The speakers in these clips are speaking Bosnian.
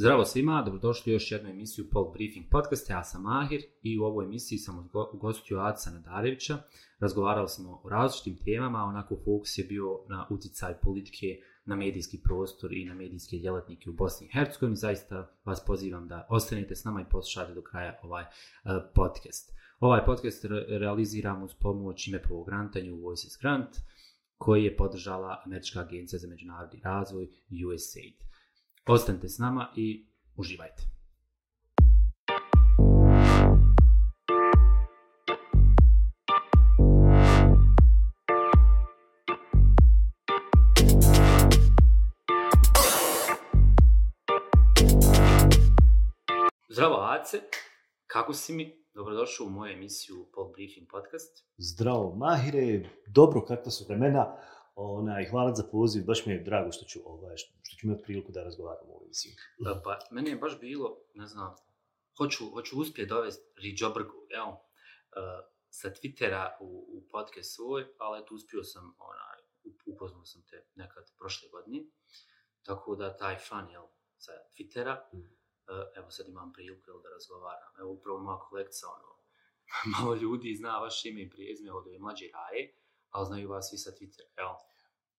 Zdravo svima, dobrodošli u još jednu emisiju Pol Briefing Podcast. Ja sam Mahir i u ovoj emisiji sam ugostio Aca Nadarevića. Razgovarali smo o različitim temama, onako fokus je bio na uticaj politike na medijski prostor i na medijske djelatnike u Bosni i Hercegovini. Zaista vas pozivam da ostanete s nama i poslušate do kraja ovaj uh, podcast. Ovaj podcast re realiziramo uz pomoć ime po grantanju Voices Grant, koji je podržala Američka agencija za međunarodni razvoj USAID. Ostanite s nama i uživajte. Zdravo, Ace. Kako si mi? Dobrodošao u moju emisiju Pol Briefing Podcast. Zdravo, Mahire. Dobro, kakva su vremena? Onaj, hvala za poziv, baš mi je drago što ću, ovaj, što ću imati priliku da razgovaram o ovoj emisiji. Pa, pa, meni je baš bilo, ne znam, hoću, hoću uspjeti dovesti Ridžobrgu, evo, uh, sa Twittera u, u podcast svoj, ali tu uspio sam, onaj, upoznao sam te nekad prošle godine, tako da taj fan, jel, sa Twittera, mm. uh, evo sad imam priliku, jel, da razgovaram. Evo, upravo moja kolekcija, ono, malo ljudi zna vaše ime i prijezme, od ove mlađe raje, ali znaju vas svi sa Twittera, jel?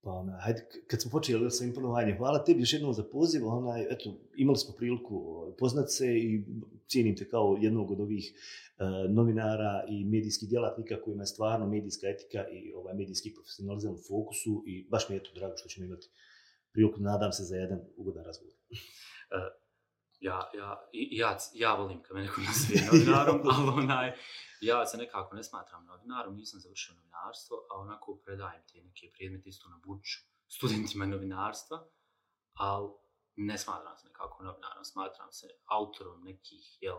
Pa ona, hajde, kad smo počeli sa imponovanjem, hvala tebi još jednom za poziv, onaj, eto, imali smo priliku poznat se i cijenim te kao jednog od ovih uh, novinara i medijskih djelatnika kojima je stvarno medijska etika i ovaj medijski profesionalizam u fokusu i baš mi je to drago što ćemo imati priliku, nadam se, za jedan ugodan razgovor. Ja, ja, ja, ja volim kad me neko nazvije novinarom, ali onaj, ja se nekako ne smatram novinarom, nisam završio novinarstvo, a onako predajem te neke predmete isto na buču studentima novinarstva, ali ne smatram se nekako novinarom, smatram se autorom nekih jel,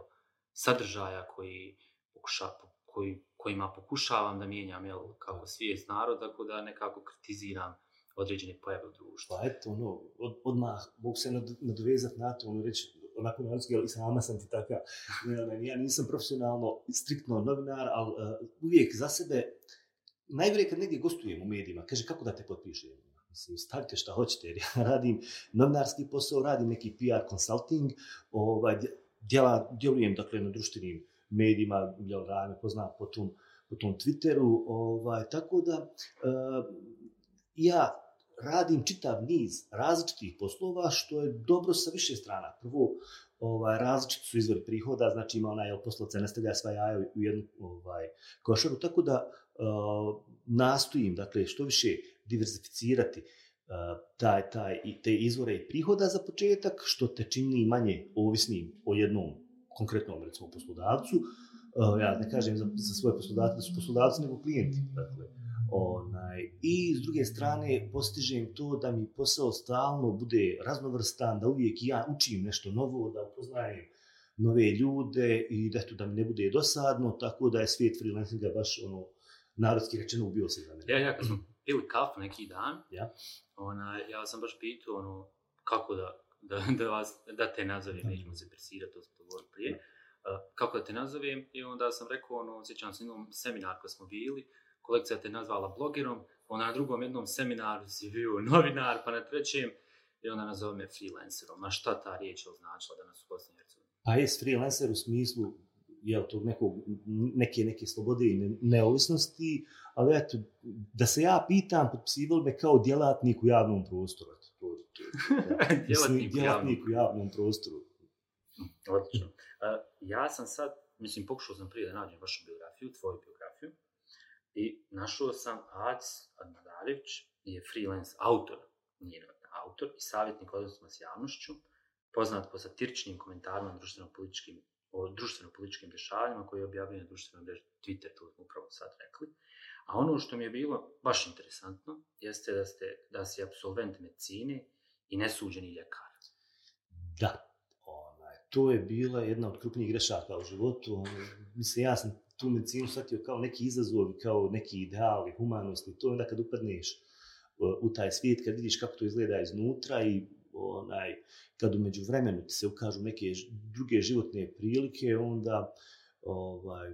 sadržaja koji pokuša, koji, kojima pokušavam da mijenjam jel, kako svijest narod, tako da nekako kritiziram određene pojave u društvu. Pa eto, ono, od, odmah mogu se nadovezati na to, ono reći, onako novinski, ali sama sam ti taka. Ja nisam profesionalno, striktno novinar, ali uh, e, uvijek za sebe, najgore kad negdje gostujem u medijima, kaže kako da te potpišem. Mislim, stavite šta hoćete, jer ja radim novinarski posao, radim neki PR consulting, ovaj, djela, djelujem dakle, na društvenim medijima, jel, radim, poznam po tom, po tom Twitteru, ovaj, tako da uh, ja radim čitav niz različitih poslova, što je dobro sa više strana. Prvo, ovaj, različiti su izvori prihoda, znači ima onaj poslovce, ne stavlja sva jaja u jednu ovaj, košaru, tako da uh, nastojim, dakle, što više diversificirati uh, taj, taj, i te izvore i prihoda za početak, što te čini manje ovisnim o jednom konkretnom, recimo, poslodavcu. Uh, ja ne kažem za, za svoje poslodavce da su poslodavci, nego klijenti. Dakle, Onaj, I s druge strane postižem to da mi posao stalno bude raznovrstan, da uvijek ja učim nešto novo, da upoznajem nove ljude i da to da mi ne bude dosadno, tako da je svijet freelancinga baš ono, narodski rečeno ubio se za mene. Ja, ja kad smo pili kafu neki dan, ja, ona, ja sam baš pitao ono, kako da, da, da, vas, da te nazovem, nećemo se presirati, to smo govorili prije, uh, kako da te nazovem i onda sam rekao, ono, sjećam se jednom seminar koji smo bili, kolekcija te nazvala blogerom, ona na drugom jednom seminaru si bio novinar, pa na trećem i ona nazove me freelancerom. A šta ta riječ je označila danas u Bosni i Hercegovini? Pa je freelancer u smislu jel, tog nekog, neke, neke slobode i neovisnosti, ali eto, da se ja pitam, potpisivali me kao djelatnik u javnom prostoru. Eto, to, to, to, djelatnik, djelatnik u javnom prostoru. Odlično. Uh, ja sam sad, mislim, pokušao sam prije da nađem vašu biografiju, tvoju biografiju, I našao sam Ac Adnadarević, je freelance autor, nije autor i savjetnik odnosno s javnošću, poznat po satiričnim komentarima društveno-političkim, o društveno-političkim dešavanjima koje je objavio na društvenom mrežu Twitter, to smo upravo sad rekli. A ono što mi je bilo baš interesantno, jeste da, ste, da si absolvent medicine i nesuđeni ljekar. Da, onaj, to je bila jedna od krupnijih grešaka u životu. Mislim, ja sam tu medicinu shvatio kao neki izazov, kao neki ideal i humanost i to onda kad upadneš uh, u taj svijet, kad vidiš kako to izgleda iznutra i onaj, kad umeđu vremenu ti se ukažu neke druge životne prilike, onda ovaj,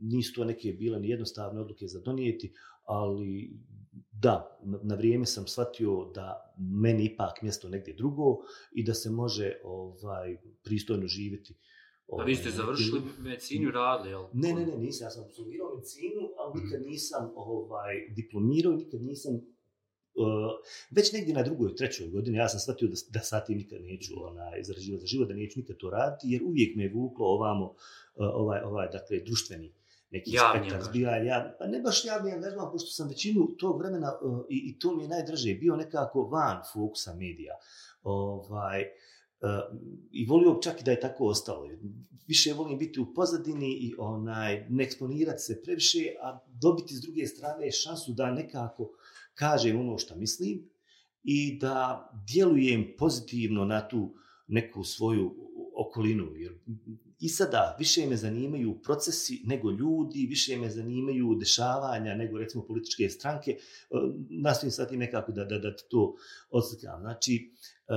nisu to neke bile ni jednostavne odluke za donijeti, ali da, na, na vrijeme sam shvatio da meni ipak mjesto negdje drugo i da se može ovaj pristojno živjeti. Pa vi ste završili medicinu i radili, jel? Ne, ne, ne, nisam. Ja sam absolvirao medicinu, ali nikad nisam ovaj, diplomirao, nikad nisam Uh, već negdje na drugoj, trećoj godini ja sam shvatio da, da sa tim nikad neću onaj, izraživati za život, da neću nikad to raditi, jer uvijek me je vuklo ovamo, uh, ovaj, ovaj, dakle, društveni neki Javni spektar zbija, ja, pa ne baš javni angažman, pošto sam većinu tog vremena, uh, i, i to mi je najdraže, bio nekako van fokusa medija. Ovaj, uh, I volio bi čak i da je tako ostalo. Više volim biti u pozadini i onaj, ne eksponirati se previše, a dobiti s druge strane šansu da nekako kažem ono što mislim i da djelujem pozitivno na tu neku svoju okolinu. Jer I sada više me zanimaju procesi nego ljudi, više me zanimaju dešavanja nego recimo političke stranke. Nastavim Nastojim sad i nekako da, da, da to odslikam. Znači, e,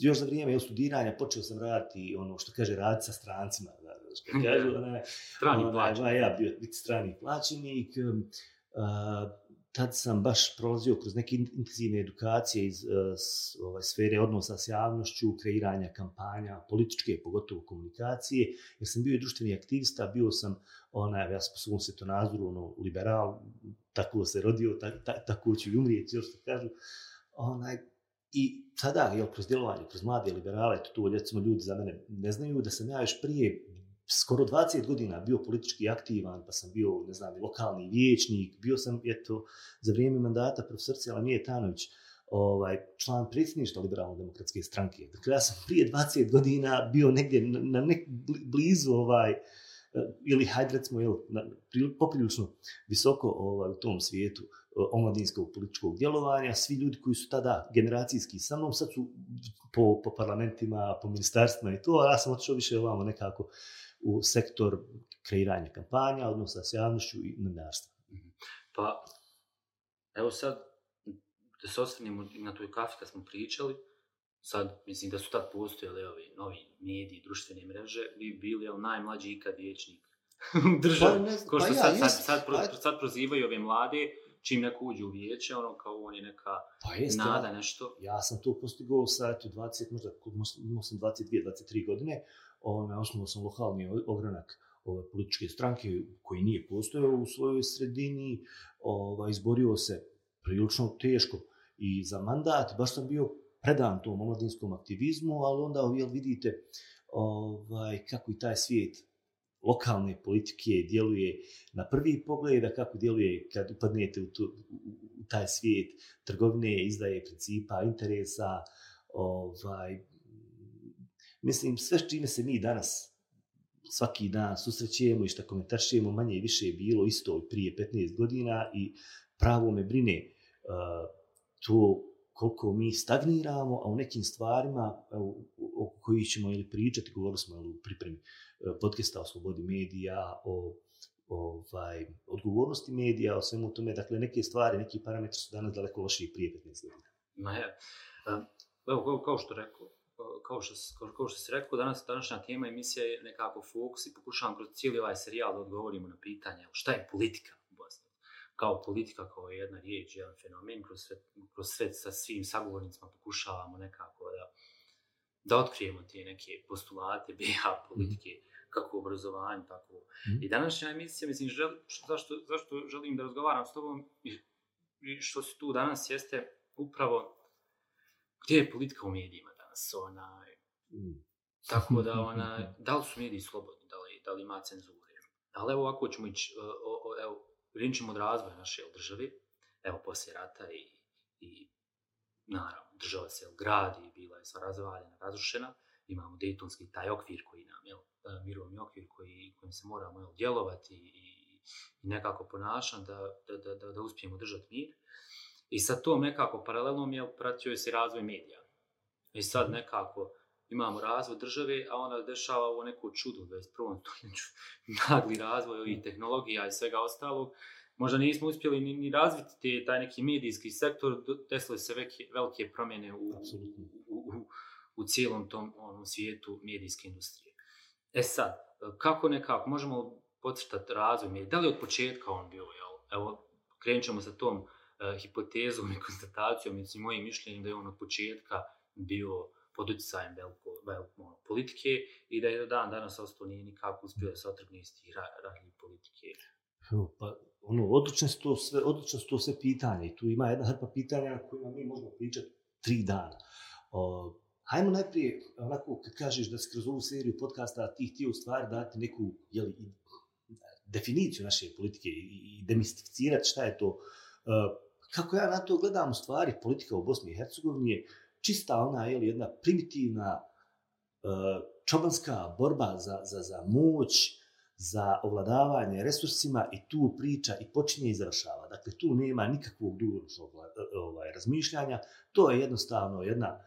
još za vrijeme jel, studiranja počeo sam raditi ono što kaže raditi sa strancima. Da, što kažu, onaj, Strani onaj, plaćan. ba, Ja bio biti strani plaćenik. Uh, tad sam baš prolazio kroz neke intenzivne edukacije iz uh, s, ovaj, sfere odnosa s javnošću, kreiranja kampanja, političke, pogotovo komunikacije, jer sam bio i društveni aktivista, bio sam, onaj, ja sam po svom svetonazoru, ono, liberal, tako se rodio, ta, ta, tako ću i umrijeti, još što kažu. Onaj, I sada, jel, kroz djelovanje, kroz mlade liberale, to, recimo ljudi za mene ne znaju, da sam ja još prije skoro 20 godina bio politički aktivan, pa sam bio, ne znam, lokalni vijećnik, bio sam, eto, za vrijeme mandata profesorce Alamije Tanović, ovaj, član predsjedništva liberalno-demokratske stranke. Dakle, ja sam prije 20 godina bio negdje na, na nek, blizu, ovaj, eh, ili hajde recimo, jel, na, poprilično visoko ovaj, u tom svijetu omladinskog političkog djelovanja. Svi ljudi koji su tada generacijski sa mnom, sad su po, po parlamentima, po ministarstvima i to, a ja sam otišao više ovamo nekako u sektor kreiranja kampanja, odnosa s javnošću i novinarstva. Pa, evo sad, da se osvrnemo i na toj kafi kad smo pričali, sad, mislim da su tad postojali ovi novi mediji, društvene mreže, vi bi bili jel, najmlađi ikad vječnik u državi. Pa Ko što pa ja, sad, sad, sad, pro, ajde. sad prozivaju ove mlade, čim neko uđe u vijeće, ono kao on je neka Pa jeste, nada, nešto. ja sam to postigao sa eto, 20, možda imao sam 22-23 godine, ona, osnovao sam lokalni ogranak ove političke stranke koji nije postojao u svojoj sredini, ova, izborio se prilično teško i za mandat, baš sam bio predan tom omladinskom aktivizmu, ali onda jel, vidite ovaj, kako i taj svijet lokalne politike djeluje na prvi pogled, a kako djeluje kad upadnete u, tu, u, u taj svijet trgovine, izdaje principa, interesa, ovaj, mislim, sve s čime se mi danas svaki dan susrećujemo i što komentaršujemo, manje i više je bilo isto prije 15 godina i pravo me brine uh, to koliko mi stagniramo, a u nekim stvarima evo, koji ćemo ili pričati, govorili smo u pripremi e, podcasta o slobodi medija, o ovaj, odgovornosti medija, o svemu tome, dakle neke stvari, neki parametri su danas daleko lošiji prije 15 godina. Ma je. E, evo, kao, kao što rekao, e, kao što, kao, kao što si rekao, danas današnja tema emisija je nekako fokus i pokušavam kroz cijeli ovaj serijal da odgovorimo na pitanje šta je politika u Bosni. Kao politika, kao jedna riječ, jedan fenomen, kroz sve, kroz sve sa svim sagovornicima pokušavamo nekako da, da otkrijemo te neke postulate BH politike, kako u obrazovanju, tako. Mhm. I današnja emisija, mislim, žel, zašto, zašto želim da razgovaram s tobom i, i što si tu danas jeste upravo gdje je politika u medijima danas, onaj, Mm. tako da, ona, da li su mediji slobodni, da li, da li ima cenzure. Ali evo ovako ćemo ići, o, o, evo, krenut ćemo od razvoja naše države, evo poslije rata i, i naravno, država se jel, gradi, bila je sva razvaljena, razrušena, imamo Dejtonski taj okvir koji nam, jel, e, mirovni okvir koji, kojim se moramo jel, djelovati i, i nekako ponašati da, da, da, da, da uspijemo držati mir. I sa tom nekako paralelnom je pratio je se razvoj medija. I sad nekako imamo razvoj države, a onda dešava ovo neko čudo u 21. stoljeću, nagli razvoj ovih tehnologija i svega ostalog. Možda nismo uspjeli ni, ni razviti te, taj neki medijski sektor, desile se veke, velike promjene u, u, u, u cijelom tom onom svijetu medijske industrije. E sad, kako nekako, možemo podcrtati razvoj medija? Da li od početka on bio, jel? Evo, krenut ćemo sa tom uh, hipotezom i konstatacijom i mojim mišljenjem da je on od početka bio pod utjecajem veliko, veliko politike i da je do dan danas ostao nije nikako uspio da se otrgne iz tih radnjih politike. Pa, ono, odlično su to sve, odlično su to sve pitanje i tu ima jedna hrpa pitanja na kojima mi možemo pričati tri dana. O, hajmo najprije, onako, kad kažeš da si kroz ovu seriju podcasta ti htio u stvari dati neku, jeli, definiciju naše politike i, i demistificirati šta je to. Uh, kako ja na to gledam u stvari, politika u Bosni i Hercegovini je čista ona, jeli, jedna primitivna uh, čobanska borba za, za, za moć, za ovladavanje resursima i tu priča i počinje i završava. Dakle, tu nema nikakvog dugoročnog e, ovaj, razmišljanja. To je jednostavno jedna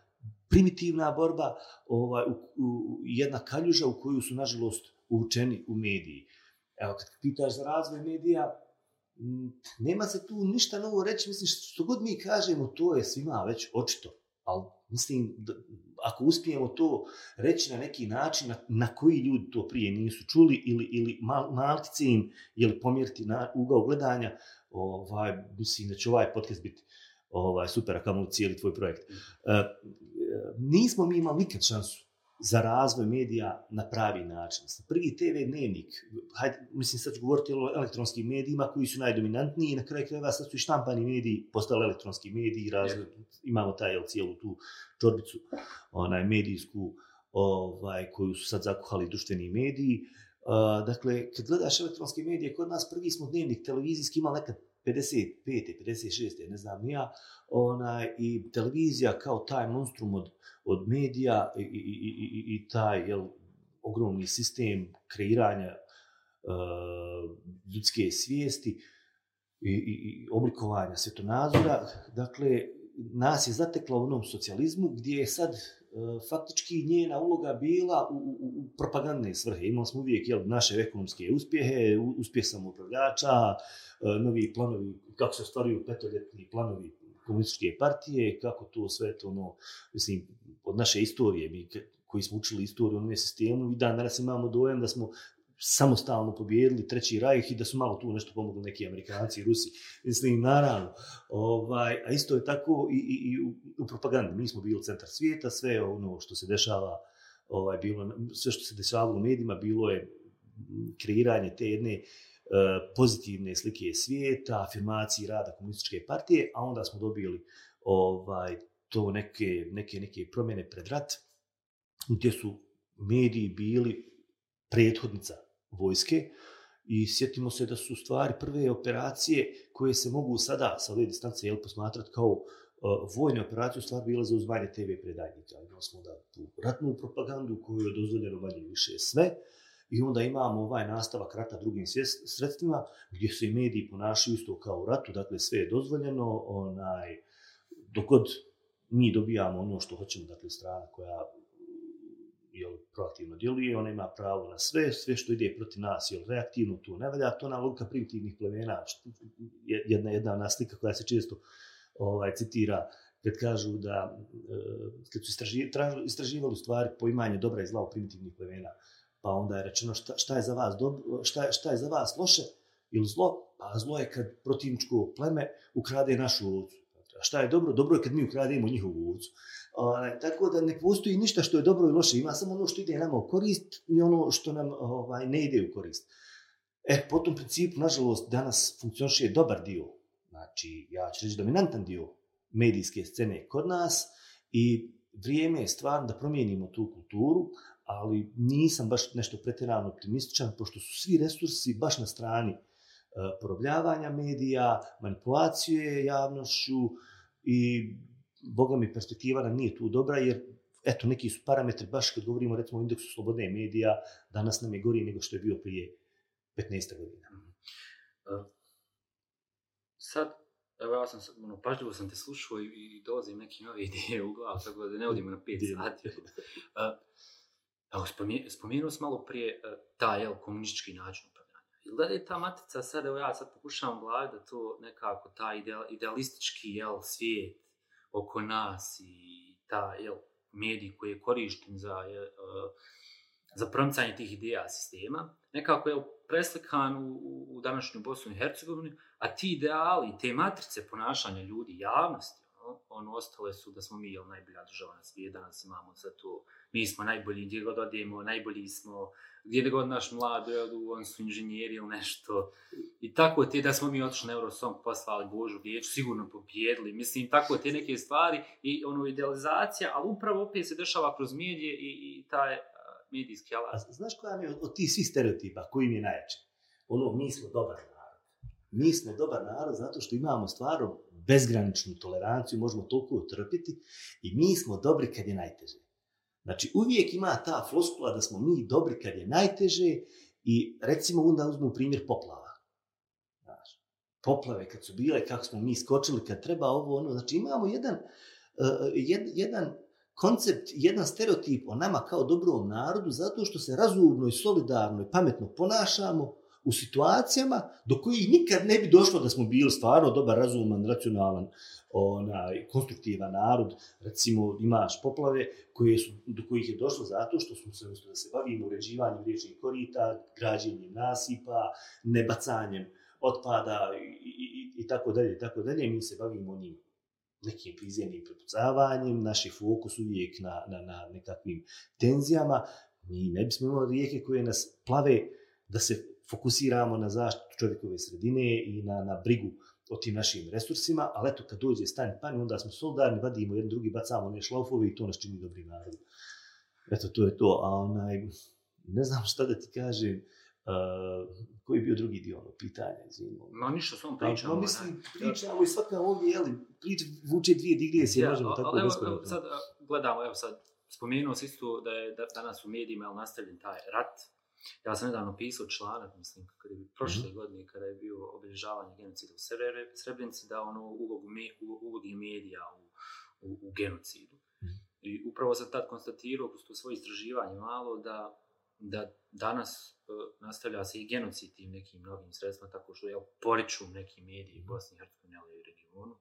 primitivna borba, ovaj, u, u, jedna kaljuža u koju su, nažalost, uvučeni u mediji. Evo, kad pitaš za razvoj medija, nema se tu ništa novo reći, mislim, što god mi kažemo, to je svima već očito. Ali, mislim, da, ako uspijemo to reći na neki način na, na koji ljudi to prije nisu čuli ili, ili mal, malkice im ili pomjeriti na ugao gledanja, ovaj, mislim da će ovaj podcast biti ovaj, super, a kamo cijeli tvoj projekt. E, nismo mi imali nikad šansu za razvoj medija na pravi način. Prvi TV dnevnik, hajde, mislim sad ću govoriti o elektronskim medijima koji su najdominantniji i na kraju krajeva sad su i štampani mediji postali elektronski mediji, razvoj, imamo taj jel, cijelu tu čorbicu onaj, medijsku ovaj, koju su sad zakuhali društveni mediji. Uh, dakle, kad gledaš elektronske medije, kod nas prvi smo dnevnik televizijski imali nekad 55. 56. ne znam ja, onaj, i televizija kao taj monstrum od od medija i, i, i, i, i taj jel, ogromni sistem kreiranja uh, ljudske svijesti i, i, i oblikovanja svetonazora, dakle, nas je zatekla u onom socijalizmu gdje je sad Eh, faktički njena uloga bila u, u, u propagandne svrhe. Imali smo uvijek jel, naše ekonomske uspjehe, uspjeh samoupravljača, eh, novi planovi, kako se ostvaruju petoljetni planovi komunističke partije, kako to sve to, ono, mislim, od naše istorije, mi koji smo učili istoriju u sistemu, i dan danas imamo dojem da smo samostalno pobjedili treći rajh i da su malo tu nešto pomogli neki amerikanci i rusi. Mislim, naravno. Ovaj, a isto je tako i, i, i u, u propagandi. Mi smo bili centar svijeta, sve ono što se dešava, ovaj, bilo, sve što se dešavalo u medijima, bilo je kreiranje te jedne uh, pozitivne slike svijeta, afirmacije rada komunističke partije, a onda smo dobili ovaj, to neke, neke, neke promjene pred rat, gdje su mediji bili prethodnica vojske i sjetimo se da su stvari prve operacije koje se mogu sada sa ove distance jel, posmatrati kao uh, vojne operacije stvar bila za uzvanje TV predajnika. Imali smo da tu ratnu propagandu koju je dozvoljeno manje više sve i onda imamo ovaj nastavak rata drugim sredstvima gdje se i mediji ponašaju isto kao u ratu, dakle sve je dozvoljeno, onaj, dokod mi dobijamo ono što hoćemo, dakle strana koja jel, proaktivno djeluje, ona ima pravo na sve, sve što ide protiv nas, jel, reaktivno to ne valja, to na logika primitivnih plemena, jedna, jedna naslika koja se često ovaj, citira, kad kažu da, e, kad su istraživali, istraživali stvari poimanje dobra i zla u primitivnih plemena, pa onda je rečeno šta, šta je za vas dobro, šta, šta je za vas loše ili zlo, pa zlo je kad protivničko pleme ukrade našu ovcu. A šta je dobro? Dobro je kad mi ukrademo njihovu ovcu. Ovaj, tako da ne postoji ništa što je dobro i loše, ima samo ono što ide nama u korist i ono što nam ovaj, ne ide u korist. E, po tom principu, nažalost, danas funkcioniše dobar dio, znači, ja ću reći dominantan dio medijske scene kod nas i vrijeme je stvarno da promijenimo tu kulturu, ali nisam baš nešto pretjerano optimističan, pošto su svi resursi baš na strani uh, porobljavanja medija, manipulacije javnošću i boga mi perspektiva nam nije tu dobra, jer eto, neki su parametri, baš kad govorimo recimo o indeksu slobodne medija, danas nam je gori nego što je bio prije 15. godina. Uh, sad, evo ja sam, ono, pažljivo sam te slušao i, i dolazim neke nove ideje u glavu, tako da ne odimo na 5 sati. Uh, evo, spomenuo sam malo prije uh, taj, jel, komunistički način Ili da je ta matica sad, evo ja sad pokušavam glavi da to nekako ta ideal, idealistički jel, svijet oko nas i ta jel, medij koji je korišten za jel, e, za promicanje tih ideja sistema, nekako je preslikan u, u današnju Bosnu i Hercegovini, a ti ideali, te matrice ponašanja ljudi, javnosti, ono, ono ostale su da smo mi jel, najbolja država na svijetu, danas imamo za to, mi smo najbolji, gdje god odemo, najbolji smo, gdje god naš mlad, jel, on su inženjeri ili nešto. I tako te, da smo mi otišli na Eurosong, poslali Božu riječ, sigurno pobjedili. Mislim, tako te neke stvari i ono idealizacija, ali upravo opet se dešava kroz medije i, i taj medijski alat. A znaš koja mi je od tih svih stereotipa, koji mi je najjače? Ono, mi smo dobar narod. Mi smo dobar narod zato što imamo stvarno bezgraničnu toleranciju, možemo toliko trpiti i mi smo dobri kad je najteže. Znači, uvijek ima ta floskula da smo mi dobri kad je najteže i recimo onda uzmu primjer poplava. Znači, poplave kad su bile, kako smo mi skočili, kad treba ovo, ono, znači imamo jedan, uh, jed, jedan koncept, jedan stereotip o nama kao dobrom narodu zato što se razumno i solidarno i pametno ponašamo u situacijama do kojih nikad ne bi došlo da smo bili stvarno dobar, razuman, racionalan, onaj, konstruktivan narod. Recimo, imaš poplave koje su, do kojih je došlo zato što smo se da se bavimo uređivanjem riječnih korita, građenjem nasipa, nebacanjem otpada i, i, i, i tako dalje, tako dalje. Mi se bavimo njim nekim prizemnim prepucavanjem, naš je fokus uvijek na, na, na nekakvim tenzijama, mi ne bismo imali rijeke koje nas plave da se fokusiramo na zaštitu čovjekove sredine i na, na brigu o tim našim resursima, ali eto kad dođe stanje pani, onda smo solidarni, vadimo jedan drugi, bacamo ne šlaufove i to nas čini dobri narod. Eto, to je to. A onaj, ne znam šta da ti kažem, Uh, koji je bio drugi dio ono pitanja, izvinimo. Ma ništa, samo pričamo. Ma mislim, pričamo i svaka ovdje, jeli, prič, vuče dvije se ja, možemo tako evo, evo, sad gledamo, evo sad, spomenuo se isto da je da, danas u medijima je nastavljen taj rat. Ja sam nedavno pisao članak, mislim, kada je prošle mm -hmm. godine, kada je bio obilježavanje genocida u Srebrenici, da ono ulogu, me, ulogi medija u, u, u genocidu. Mm -hmm. I upravo sam tad konstatirao, kroz to svoje istraživanje malo, da da danas uh, nastavlja se i genocid tim nekim novim sredstvima, tako što je poriču neki mediji u Bosni i Hercegovini, ali i regionu, uh,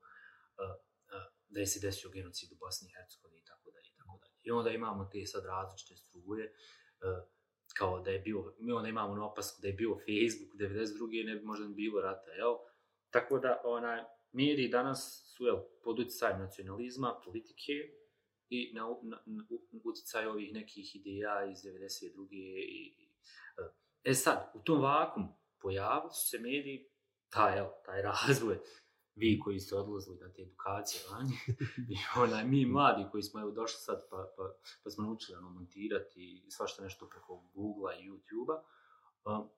uh, da je se desio genocid u Bosni i Hercegovini i tako dalje i tako dalje. I onda imamo te sad različite struje, uh, kao da je bio, mi onda imamo na opasku da je bio Facebook 92. ne bi možda bilo rata, jel? Tako da, onaj, mediji danas su, jel, pod utjecajem nacionalizma, politike, i na, na, na utjecaj ovih nekih ideja iz 92. I, e, e sad, u tom vakum pojavili su se mediji, taj, jel, taj razvoj, vi koji ste odlazili na te edukacije vanje, i onaj, mi mladi koji smo evo došli sad pa, pa, pa smo naučili ono, montirati i svašta nešto preko Google-a i YouTube-a, um,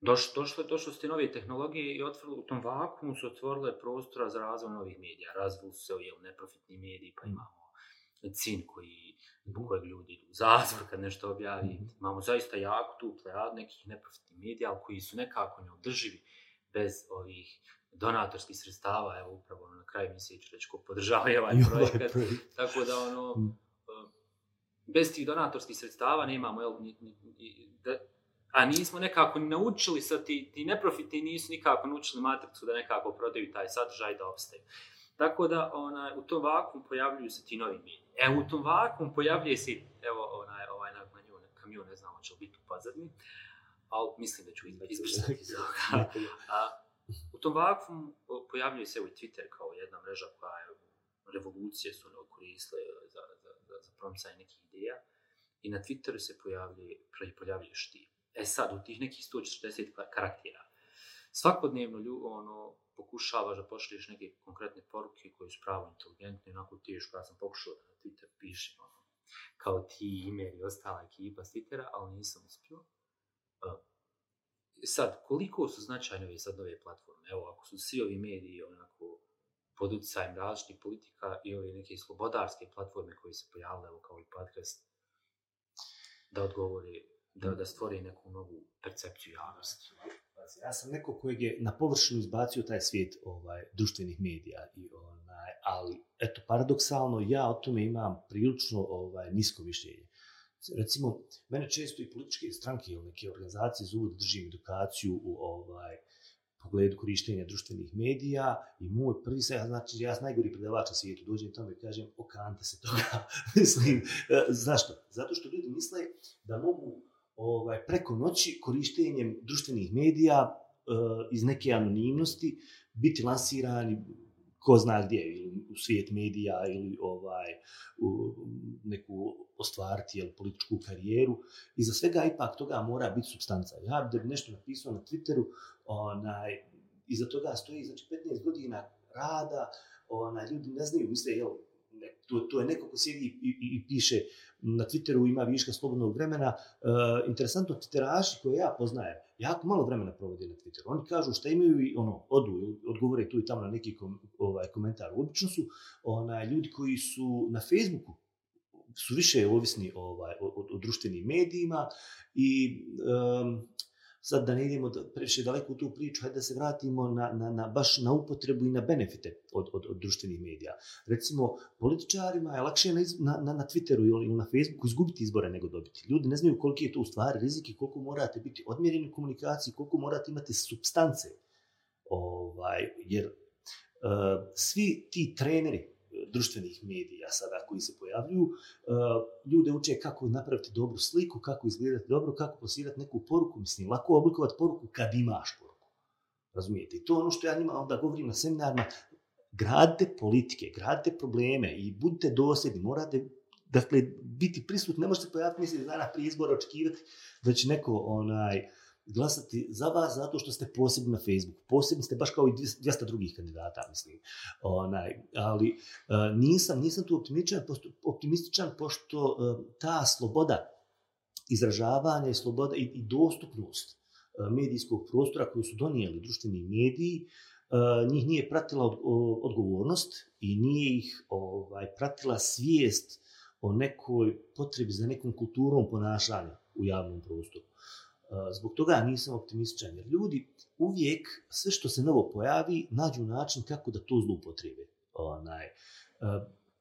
došlo, došlo, su te nove tehnologije i otvorili, u tom vakumu su otvorile prostora za razvoj novih medija. Razvili su se jel, neprofitni mediji, pa imamo cin koji zbog kojeg ljudi idu u zatvor kad nešto objavi. Mm -hmm. Imamo zaista jako tu plejad nekih neprofitnih medija, ali koji su nekako neodrživi bez ovih donatorskih sredstava, evo upravo na kraju misli ću reći ko podržava ovaj projekat. Tako da ono, mm. bez tih donatorskih sredstava nemamo, jel, ni, ni, ni, da, a nismo nekako ni naučili sa ti, ti neprofitni nisu nikako naučili matricu da nekako prodaju taj sadržaj da obstaju. Tako da ona, u tom vakuum pojavljuju se ti novi mediji. E, u tom vakuum pojavljuje se, evo, onaj, ovaj na kamion, kamion ne znamo će li biti u pazarni, ali mislim da ću izbrisati iz ovoga. U tom vakuum pojavljuje se evo i Twitter kao jedna mreža koja je revolucije su ono koristile za, za, za, za promicanje nekih ideja. I na Twitteru se pojavljuje, pojavljuješ ti. E sad, u tih nekih 140 karaktera, svakodnevno lju, ono, pokušavaš da pošliješ neke konkretne poruke koje su pravo inteligentne, onako teško, ja sam pokušao da na Twitter pišem, ono, kao ti, ime i ostala ekipa s Twittera, ali nisam uspio. Uh, sad, koliko su značajne ove sad nove platforme? Evo, ako su svi ovi mediji onako pod utjecajem različitih politika i ove neke slobodarske platforme koje se pojavile, evo kao i podcast, da odgovori, da, da stvori neku novu percepciju javnosti. Ja sam neko kojeg je na površinu izbacio taj svijet ovaj, društvenih medija. I, onaj, ali, eto, paradoksalno, ja o tome imam prilično ovaj, nisko mišljenje. Recimo, mene često i političke stranke ili neke organizacije zovu da držim edukaciju u ovaj, pogledu korištenja društvenih medija i moj prvi se, znači ja sam najgori predavač na svijetu, dođem tamo i kažem, okante se toga, mislim, e, zašto? Zato što ljudi misle da mogu ovaj, preko noći korištenjem društvenih medija e, iz neke anonimnosti biti lansirani ko zna gdje, ili u svijet medija, ili ovaj, u neku ostvariti jel, političku karijeru. I za svega ipak toga mora biti substanca. Ja da bi nešto napisao na Twitteru, onaj, iza toga stoji znači, 15 godina rada, onaj, ljudi ne znaju, misle, jel, ne, to, to je neko ko sjedi i, i, i piše na Twitteru, ima viška slobodnog vremena. E, interesantno, Twitteraši koje ja poznajem, jako malo vremena provode na Twitteru. Oni kažu šta imaju i ono, odu, odgovore tu i tamo na neki kom, ovaj, komentar. Obično su onaj, ljudi koji su na Facebooku, su više ovisni ovaj, o, o, o društvenim medijima i um, sad da ne idemo da previše daleko u tu priču, hajde da se vratimo na, na, na, baš na upotrebu i na benefite od, od, od društvenih medija. Recimo, političarima je lakše na, na, na, na Twitteru ili na Facebooku izgubiti izbore nego dobiti. Ljudi ne znaju koliki je to u stvari rizik i koliko morate biti odmjereni u komunikaciji, koliko morate imati substance. Ovaj, jer uh, svi ti treneri, društvenih medija sada koji se pojavljuju, e, ljude uče kako napraviti dobru sliku, kako izgledati dobro, kako posirati neku poruku, mislim, lako oblikovati poruku kad imaš poruku. Razumijete? I to ono što ja njima onda govorim na seminarima, gradite politike, gradite probleme i budite dosljedni, morate dakle, biti prisutni, ne možete pojaviti mjesec dana prije izbora očekivati da će neko onaj, uh, glasati za vas zato što ste posebni na Facebooku. Posebni ste baš kao i 200 drugih kandidata, mislim. Onaj, ali e, nisam, nisam tu optimističan, optimističan pošto e, ta sloboda izražavanja i sloboda i, i dostupnost e, medijskog prostora koju su donijeli društveni mediji, njih nije pratila odgovornost i nije ih ovaj pratila svijest o nekoj potrebi za nekom kulturom ponašanja u javnom prostoru. Eh, zbog toga nisam optimističan, jer ljudi uvijek sve što se novo pojavi nađu način kako da to zloupotrebe. Onaj, eh,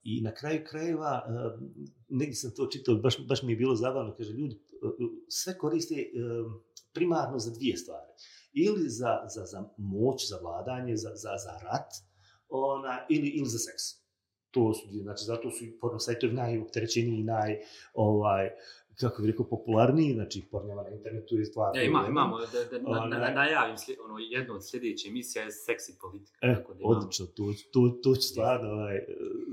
I na kraju krajeva, eh, negdje sam to čitao, baš, baš mi je bilo zabavno, kaže, ljudi sve koriste primarno za dvije stvari. Ili za, za, za moć, za vladanje, za, za, za rat, ona, ili, ili za seks. To su znači zato su porno sajtovi najopterećeniji naj, ovaj, kako bih rekao, popularniji, znači pornjava na internetu je stvar. Ja, ima, imamo, da, da, da, da najavim sli, ono, jednu od sljedeće emisija je seksi politika. E, tako da odlično, to, to, to će stvarno ovaj,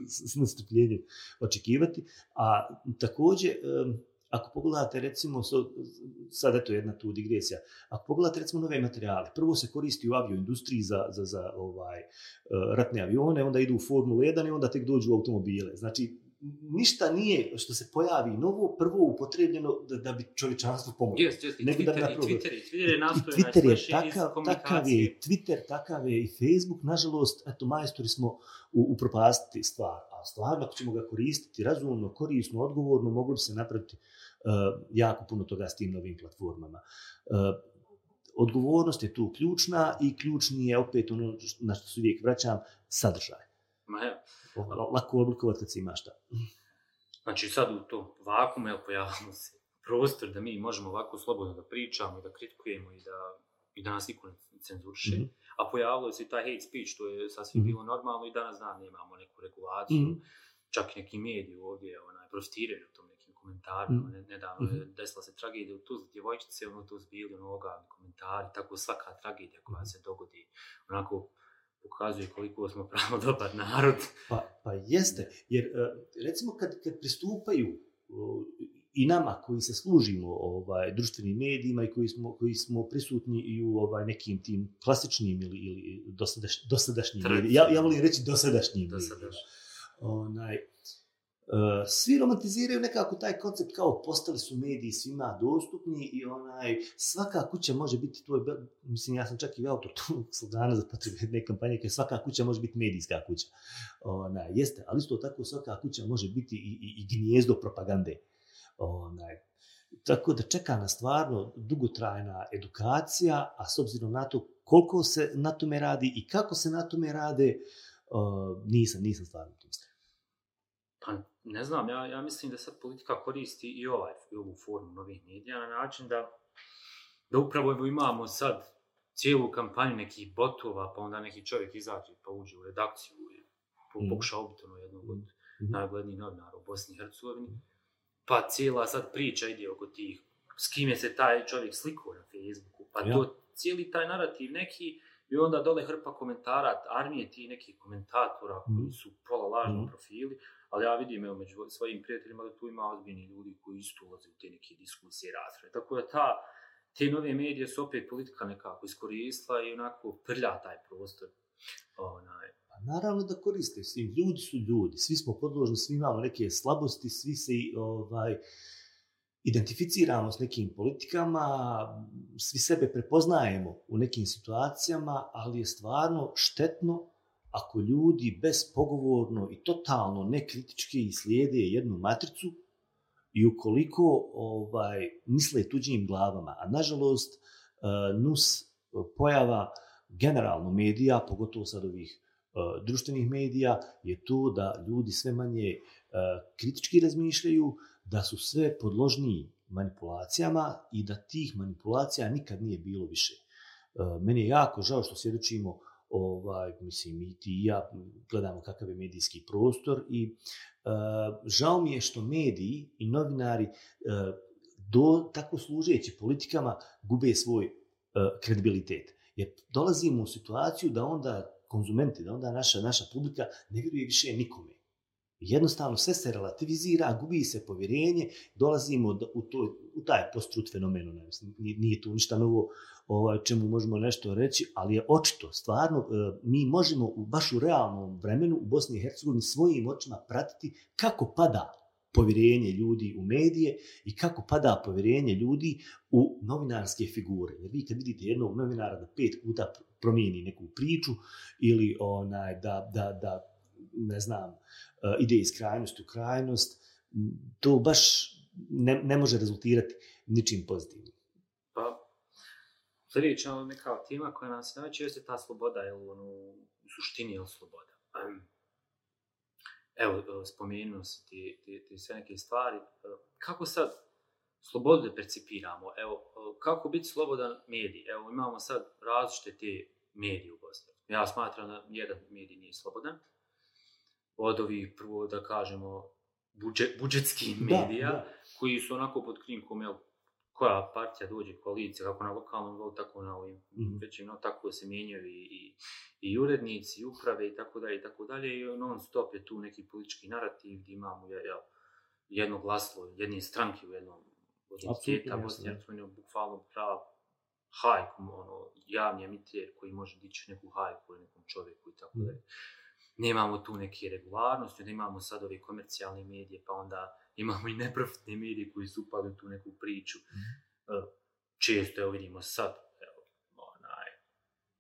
s nastrpljenjem očekivati. A također, ako pogledate recimo, sad eto jedna tu digresija, ako pogledate recimo nove materijale, prvo se koristi u avioindustriji za, za, za ovaj, ratne avione, onda idu u Formulu 1 i onda tek dođu u automobile. Znači, ništa nije što se pojavi novo prvo upotrebljeno da, da bi čovječanstvo pomoglo. Jeste, jeste. Twitter, da Twitter, Twitter je nastoje Twitter je takav, takav je Twitter, takav je i Facebook. Nažalost, eto, majstori smo u, upropastiti stvar. A stvarno, ako ćemo ga koristiti razumno, korisno, odgovorno, moglo bi se napraviti uh, jako puno toga s tim novim platformama. Uh, odgovornost je tu ključna i ključni je opet ono na što se uvijek vraćam, sadržaj. Ma evo, lako oblikovati kad se ima šta. Znači sad u to vakume je pojavimo se prostor da mi možemo ovako slobodno da pričamo i da kritikujemo i da, i da nas niko ne cenzuriše. Mm -hmm. A pojavilo se i taj hate speech, to je sasvim mm -hmm. bilo normalno i danas dan nemamo neku regulaciju. Mm -hmm. Čak neki mediji ovdje onaj, profitiraju tom nekim komentarima. Mm -hmm. Nedavno je desila se tragedija u Tuzli djevojčice, ono tu zbili onoga komentari, tako svaka tragedija koja se dogodi. Onako, pokazuje koliko smo pravo dobar narod. Pa, pa jeste, jer e, recimo kad, kad pristupaju i nama koji se služimo ovaj društvenim medijima i koji smo koji smo prisutni i u ovaj nekim tim klasičnim ili ili dosadaš, dosadašnjim ja ja volim reći dosadašnjim dosadašnjim. onaj E, svi romantiziraju nekako taj koncept kao postali su mediji svima dostupni i onaj svaka kuća može biti tvoj, mislim ja sam čak i autor tog slogana za potrebe jedne kampanje kao svaka kuća može biti medijska kuća. Onaj jeste ali isto tako svaka kuća može biti i, i, i gnijezdo propagande. Onaj tako da čeka na stvarno dugotrajna edukacija a s obzirom na to koliko se na tome radi i kako se na tome rade uh, nisam nisam stvarno tim ne znam, ja, ja mislim da sad politika koristi i ovaj, i ovu formu novih medija na način da, da upravo imamo sad cijelu kampanju nekih botova, pa onda neki čovjek izađe pa uđe u redakciju i mm. pokuša ubiti ono jednog od mm. najglednijih novinara u Bosni i Hercegovini. Pa cijela sad priča ide oko tih s kim je se taj čovjek slikao na Facebooku, pa Ja. to cijeli taj narativ neki, i onda dole hrpa komentara, armije ti nekih komentatora koji Mhm. su pola lažni Mhm. profili, ali ja vidim evo, među svojim prijateljima da tu ima ozbiljni ljudi koji isto ulaze u te neke diskusije i rasprave. Tako da ta, te nove medije su opet politika nekako iskoristila i onako prlja taj prostor. Onaj, Pa naravno da koriste svi Ljudi su ljudi, svi smo podložni, svi imamo neke slabosti, svi se ovaj, identificiramo s nekim politikama, svi sebe prepoznajemo u nekim situacijama, ali je stvarno štetno ako ljudi bespogovorno i totalno nekritički slijede jednu matricu i ukoliko ovaj misle tuđim glavama, a nažalost eh, nus pojava generalno medija, pogotovo sad ovih eh, društvenih medija, je to da ljudi sve manje eh, kritički razmišljaju, da su sve podložniji manipulacijama i da tih manipulacija nikad nije bilo više. Meni je jako žao što svjedočimo ovaj, mislim, i ti i ja gledamo kakav je medijski prostor i uh, žao mi je što mediji i novinari uh, do tako služeći politikama gube svoj uh, kredibilitet. Jer dolazimo u situaciju da onda konzumenti, da onda naša naša publika ne vjeruje više nikome. Jednostavno sve se relativizira, gubi se povjerenje, dolazimo do, u, to, u taj post-truth fenomen, ne mislim, nije, tu ništa novo ovaj, čemu možemo nešto reći, ali je očito, stvarno, e, mi možemo u, baš u realnom vremenu u Bosni i Hercegovini svojim očima pratiti kako pada povjerenje ljudi u medije i kako pada povjerenje ljudi u novinarske figure. Jer vi kad vidite jednog novinara da pet puta promijeni neku priču ili onaj da, da, da ne znam, eh, ide iz krajnosti u krajnost, to baš ne, ne može rezultirati ničim pozitivnim. Pa, sljedeća neka tema koja nas najveće jeste ta sloboda, jel, ono, u suštini je sloboda. Evo, eh, spomenuo si ti, ti, ti sve neke stvari. Eh, kako sad slobodu da percipiramo? Evo, kako biti slobodan medij? Evo, imamo sad različite te medije u Bosni. Ja smatram da jedan medij nije slobodan. Od ovih, prvo da kažemo, budžet, budžetskih medija, Da, da. koji su onako pod krinkom, jel, koja partija dođe, koalicija, kako na lokalnom nivou, tako na ovim mm većim, tako se mijenjaju i, i, i urednici, i uprave i tako dalje i tako dalje i non stop je tu neki politički narativ gdje imamo je, je, jedno glaslo, jedne stranke u jednom od entiteta Bosne i Hercegovine, bukvalno prava hajkom, ono, javni emiter koji može dići neku hajku nekom čovjeku i tako Mhm. dalje. Nemamo tu neke regularnosti, onda imamo sad ove komercijalne medije, pa onda imamo i neprofitne medije koji su upali u tu neku priču. Mhm. Često, evo vidimo sad, evo, onaj,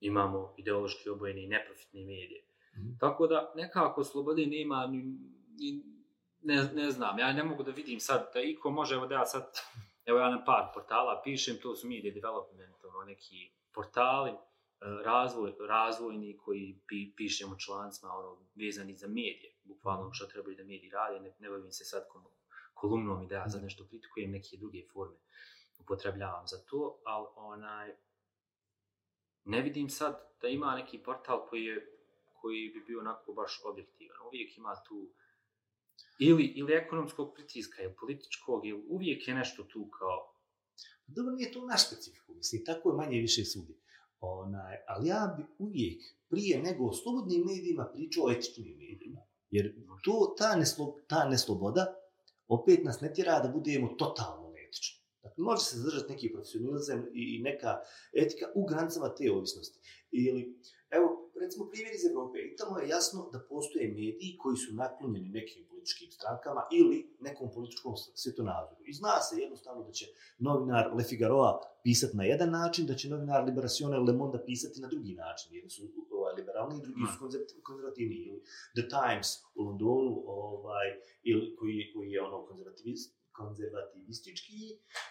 imamo ideološki obojene i neprofitne medije. Mhm. Tako da nekako slobode nema ni, ni ne, ne znam, ja ne mogu da vidim sad da iko može, evo da ja sad, evo ja na par portala pišem, to su media development, ono, neki portali, razvoj, razvojni koji pi, pišemo člancima ono, vezani za medije, bukvalno što trebaju da mediji rade, ne, ne bavim se sad kom, kolumnom i da ja sad nešto kritikujem, neke druge forme upotrebljavam za to, ali onaj, ne vidim sad da ima neki portal koji je koji bi bio onako baš objektivan. Uvijek ima tu ili, ili ekonomskog pritiska, ili političkog, ili uvijek je nešto tu kao... Dobro, nije to naš specifiku, mislim, tako je manje više svugdje. Onaj, ali ja bi uvijek, prije nego o slobodnim medijima, pričao o etičnim medijima. Jer to, ta, neslo, ta nesloboda opet nas ne tjera da budemo totalno neetični. Dakle, može se zadržati neki profesionalizam i, i neka etika u granicama te ovisnosti. Ili, evo, recimo primjer iz Evrope. I tamo je jasno da postoje mediji koji su naklonjeni nekim političkim strankama ili nekom političkom svjetonazoru. I zna se jednostavno da će novinar Le Figaroa pisati na jedan način, da će novinar Liberacione Le Monde pisati na drugi način. Jedni su ovaj, liberalni, drugi su konzervativni. Ili The Times u Londonu, ovaj, ili koji, koji je ono konzervativist, konzervativistički,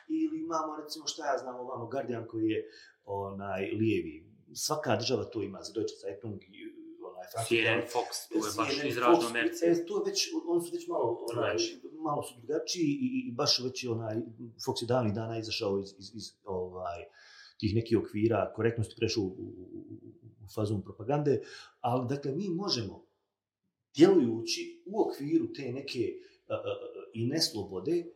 ili imamo, recimo, šta ja znam, ovamo Guardian koji je onaj lijevi. Svaka država to ima, za Deutsche Zeitung i onaj CNN, Fox, to je baš izražno merci. E, to je već, oni su već malo, onaj, malo su drugačiji i, i baš već onaj, Fox je davnih dana izašao iz, iz, iz ovaj, tih nekih okvira korektnosti prešao u, u, u fazu propagande, ali dakle mi možemo djelujući u okviru te neke uh, uh, i neslobode uh,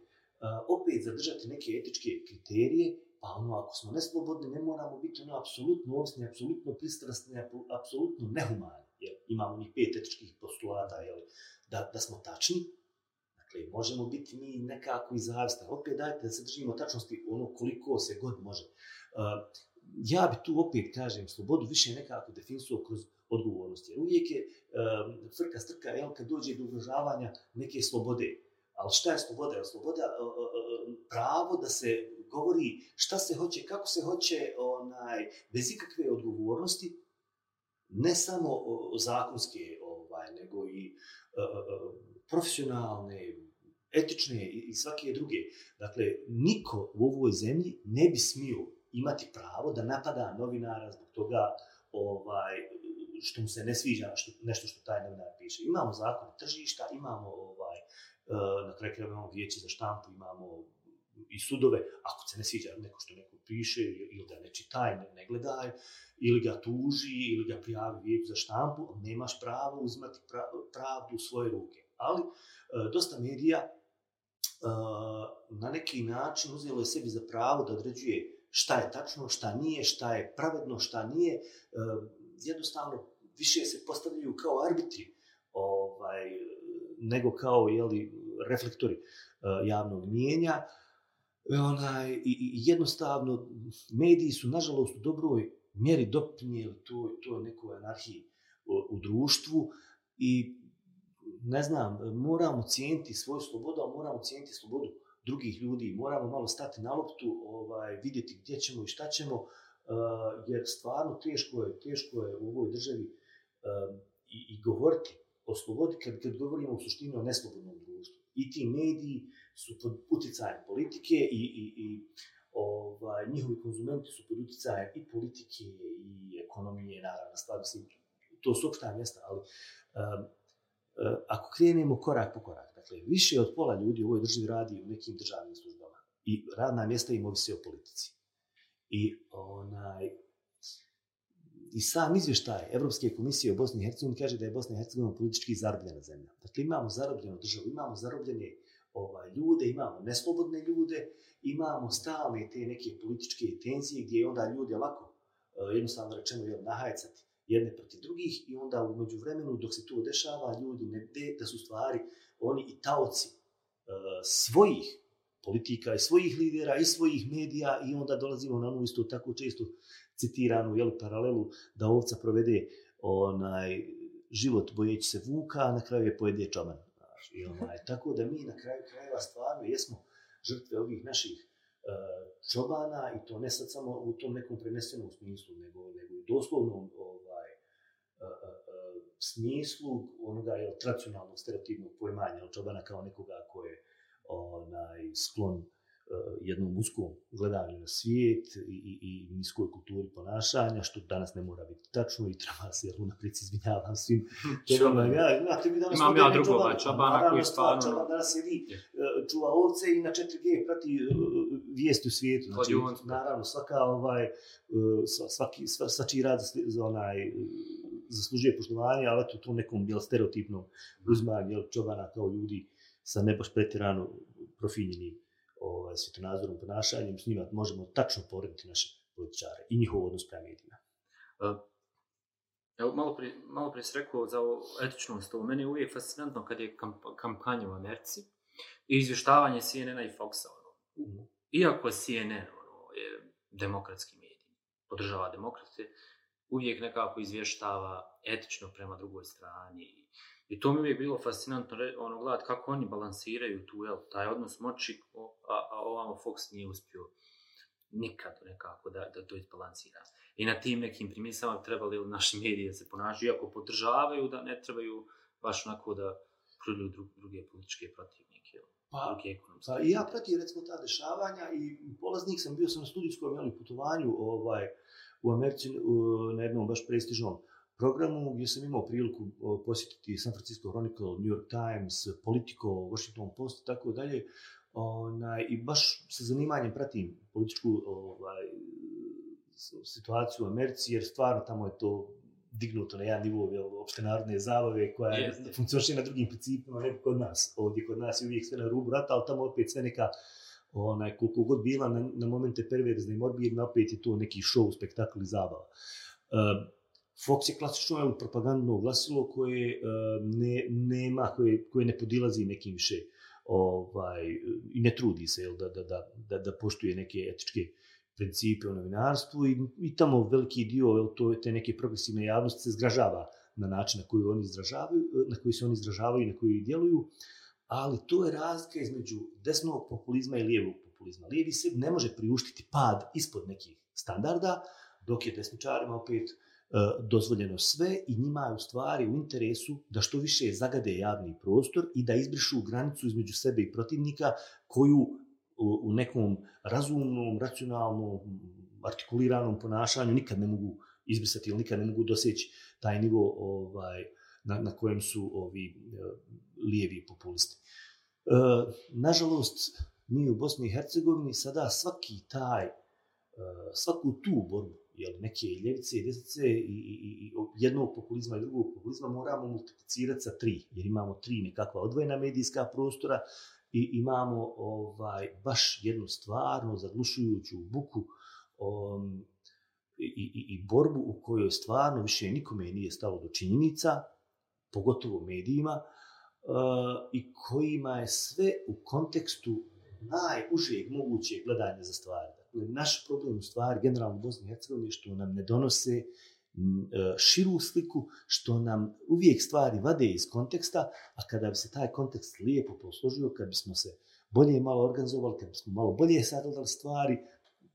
opet zadržati neke etičke kriterije, pa ono, ako smo neslobodni, ne moramo biti ono apsolutno osni, apsolutno pristrasni, apsolutno nehumani, jer imamo mi pet etičkih postulata, jel, da, da smo tačni, dakle, možemo biti mi nekako i zavisni, opet dajte da se držimo tačnosti ono koliko se god može. Uh, ja bi tu opet, kažem, slobodu više nekako definisuo kroz odgovornosti. Jer uvijek je um, frka strka, jel, kad dođe do ugrožavanja neke slobode. Ali šta je sloboda? Je sloboda uh, uh, pravo da se govori šta se hoće, kako se hoće, onaj, bez ikakve odgovornosti, ne samo zakonske, ovaj, nego i e, e, e, profesionalne, etične i svake druge. Dakle, niko u ovoj zemlji ne bi smio imati pravo da napada novinara zbog toga ovaj, što mu se ne sviđa što, nešto što taj novinar piše. Imamo zakon tržišta, imamo ovaj, na kraju krajeva imamo vijeće za štampu, imamo i sudove, ako se ne sviđa neko što neko piše ili da ne čitaj, ne, ne gledaj, ili ga tuži, ili ga prijavi vijeću za štampu, nemaš pravo uzmati pravdu u svoje ruke. Ali e, dosta medija uh, na neki način uzelo je sebi za pravo da određuje šta je tačno, šta nije, šta je pravedno, šta nije. Uh, jednostavno više se postavljaju kao arbitri ovaj, nego kao jeli, reflektori uh, javnog mijenja. E, onaj, i, i jednostavno, mediji su, nažalost, u dobroj mjeri doprinijeli to, to nekoj anarhiji u, u društvu i ne znam, moramo cijeniti svoju slobodu, a moramo cijeniti slobodu drugih ljudi, moramo malo stati na loptu, ovaj, vidjeti gdje ćemo i šta ćemo, uh, jer stvarno teško je, teško je u ovoj državi uh, i, i govoriti o slobodi kad, kad govorimo u suštini o neslobodnom društvu. I ti mediji su pod uticajem politike i, i, i ovaj, njihovi konzumenti su pod uticajem i politike i ekonomije, naravno, stvar, mislim, to su opšta mjesta, ali um, ako krenemo korak po korak, dakle, više od pola ljudi u ovoj državi radi u nekim državnim službama i radna mjesta im ovisi o politici. I onaj, i sam izvještaj Evropske komisije o Bosni i Hercegovini kaže da je Bosna i Hercegovina politički zarobljena zemlja. Dakle, imamo zarobljenu državu, imamo zarobljene ovaj, ljude, imamo neslobodne ljude, imamo stalne te neke političke tenzije gdje onda ljudi lako, e, jednostavno rečeno, jel, nahajcati jedne protiv drugih i onda u međuvremenu dok se to dešava ljudi ne de da su stvari oni i taoci e, svojih politika i svojih lidera i svojih medija i onda dolazimo na onu isto tako često citiranu jel, paralelu da ovca provede onaj život bojeći se vuka, a na kraju je pojede čoban. I onaj, tako da mi na kraju krajeva stvarno jesmo žrtve ovih naših uh, čobana i to ne sad samo u tom nekom prenesenom smislu, nego, nego i doslovnom ovaj, e, e, smislu onoga je tradicionalnog stereotipnog pojmanja čobana kao nekoga ko je onaj sklon uh, jednom uskom gledanju na svijet i, i, i niskoj kulturi ponašanja, što danas ne mora biti tačno i treba se, jer unaprijed se izvinjavam svim čobama. Ja, mi danas Imam ja drugog čobana, čobana koji stvarno... Čoban danas je vi čuva ovce i na 4G prati uh, vijesti u svijetu. Znači, naravno, svaka ovaj, uh, svaki, sva, svačiji rad za onaj, zaslužuje poštovanje, ali to nekom jel, stereotipnom uzmanju jel, čobana kao ljudi sa ne baš pretjerano profinjenim ovaj, svjetonazorom ponašanjem, s njima možemo tačno porediti naše političare i njihov odnos prema medijima. Evo, malo prije, malo prije se rekao za etičnost, ovo meni je uvijek fascinantno kad je kamp kampanja u Americi i izvještavanje CNN-a i Foxa. Ono. Mm. Iako CNN ono, je demokratski medij, podržava demokrate, uvijek nekako izvještava etično prema drugoj strani. I to mi uvijek bilo fascinantno ono, gledati kako oni balansiraju tu, jel, taj odnos moći, a, a ovamo Fox nije uspio nikad nekako da, da to izbalansira. I na tim nekim primisama trebali naši medije se ponašaju, iako podržavaju da ne trebaju baš onako da pruduju dru, druge političke protivnike. Pa, pa i ja pratim recimo ta dešavanja i polaznik sam, bio sam na studijskom putovanju ovaj, u Americi na jednom baš prestižnom programu gdje sam imao priliku posjetiti San Francisco Chronicle, New York Times, Politico, Washington Post i tako dalje. Onaj, I baš sa zanimanjem pratim političku ovaj, situaciju u Americi, jer stvarno tamo je to dignuto na jedan nivo jel, opšte narodne zabave koja je yes. funkcioniše na drugim principima nego kod nas. Ovdje kod nas je uvijek sve na rubu rata, ali tamo opet sve neka onaj, koliko god bila na, na momente perverzne i morbidne, opet je to neki show, spektakl i zabava. Uh, Fox je klasično je propagandno glasilo koje eh, ne, nema, koje, koje ne podilazi nekim više ovaj, i ne trudi se jel, da, da, da, da, da poštuje neke etičke principe u novinarstvu i, i tamo veliki dio jel, to, te neke progresivne javnosti se zgražava na način na koji oni izražavaju, eh, na koji se oni izražavaju i na koji djeluju, ali to je razlika između desnog populizma i lijevog populizma. Lijevi se ne može priuštiti pad ispod nekih standarda, dok je desničarima opet uh, E, dozvoljeno sve i njima je u stvari u interesu da što više zagade javni prostor i da izbrišu granicu između sebe i protivnika koju u, nekom razumnom, racionalnom, artikuliranom ponašanju nikad ne mogu izbrisati ili nikad ne mogu doseći taj nivo ovaj, na, na kojem su ovi e, lijevi populisti. E, nažalost, mi u Bosni i Hercegovini sada svaki taj, e, svaku tu borbu jel, neke ljevice i desnice i, i, i jednog populizma i drugog populizma moramo multiplicirati sa tri, jer imamo tri nekakva odvojena medijska prostora i imamo ovaj baš jednu stvarno zaglušujuću buku um, i, i, i borbu u kojoj stvarno više nikome nije stalo do činjenica, pogotovo medijima, uh, i kojima je sve u kontekstu najužijeg mogućeg gledanja za stvari. Dakle, naš problem u stvari, generalno u Bosni i Hercegovini, što nam ne donose e, širu sliku, što nam uvijek stvari vade iz konteksta, a kada bi se taj kontekst lijepo posložio, kad bismo se bolje malo organizovali, kad bismo malo bolje sagledali stvari,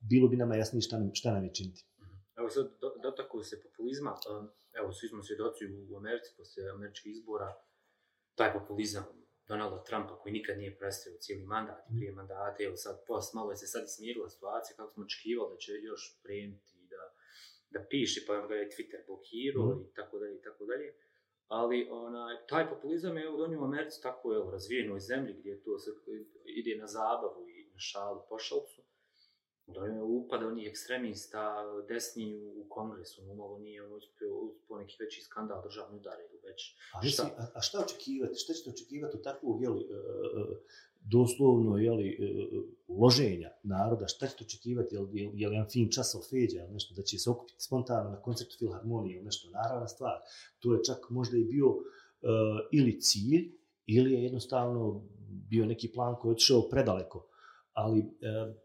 bilo bi nama jasnije šta nam, šta nam je činiti. Mhm. Evo sad, dotakuje se populizma, um, evo, svi smo svjedoci u Americi, poslije američkih izbora, taj populizam Donalda Trumpa koji nikad nije prestao cijeli mandat i prije mandata, evo sad post malo je se sad smirila situacija kako smo očekivali da će još prijemiti da, da piše, pa ga je Twitter blokirao mm. i tako dalje i tako dalje. Ali onaj, taj populizam je u u Americi tako je razvijenoj zemlji gdje to se ide na zabavu i na šalu pošalcu da je upad onih ekstremista desni u kongresu, umalo nije on uspio, uspio neki veći skandal državni udar ili već. A, šta? Misli, a, a šta očekivati? Šta ćete očekivati od takvog, jeli, uh, doslovno, jeli, uloženja naroda? Šta ćete očekivati? Je li, je li jedan fin čas feđa ili nešto da će se okupiti spontano na koncertu filharmonije ili nešto? Naravna stvar. To je čak možda i bio uh, ili cilj, ili je jednostavno bio neki plan koji je otišao predaleko ali e,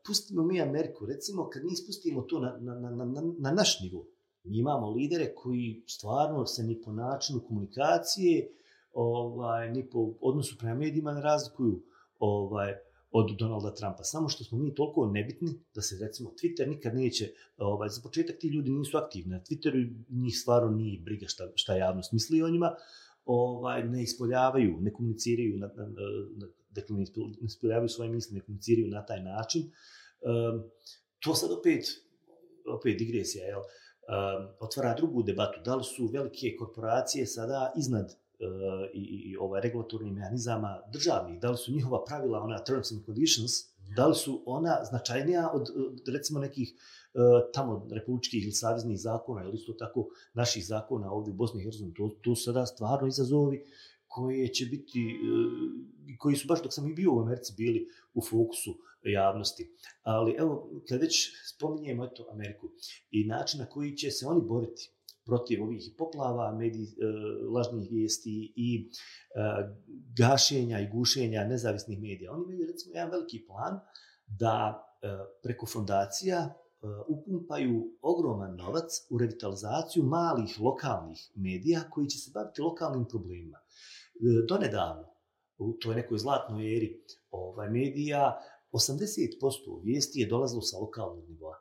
pustimo mi Ameriku, recimo kad mi spustimo to na, na, na, na, na naš nivo, mi imamo lidere koji stvarno se ni po načinu komunikacije, ovaj, ni po odnosu prema medijima ne razlikuju ovaj, od Donalda Trumpa. Samo što smo mi toliko nebitni da se recimo Twitter nikad neće, ovaj, za početak ti ljudi nisu aktivni na Twitteru, njih stvarno nije briga šta, šta javnost misli o njima, ovaj, ne ispoljavaju, ne komuniciraju na, na, na, dakle, ne ispoljavaju svoje misli, ne komuniciraju na taj način. Um, to sad opet, opet digresija, jel? Um, otvara drugu debatu. Da li su velike korporacije sada iznad uh, i, i ovaj regulatornih mehanizama državnih? Da li su njihova pravila, ona terms and conditions, da li su ona značajnija od, od recimo nekih uh, tamo republičkih ili saveznih zakona ili isto tako naših zakona ovdje u Bosni i Hercegovini? To, to sada stvarno izazovi koje će biti, e, koji su baš dok sam i bio u Americi bili u fokusu javnosti. Ali evo, kad već spominjemo eto Ameriku i način na koji će se oni boriti protiv ovih poplava, medij, e, lažnih vijesti i e, gašenja i gušenja nezavisnih medija. Oni imaju recimo jedan veliki plan da preko fondacija upumpaju ogroman novac u revitalizaciju malih lokalnih medija koji će se baviti lokalnim problemima. E, donedavno, u toj nekoj zlatnoj eri ovaj, medija, 80% vijesti je dolazilo sa lokalnog nivoa.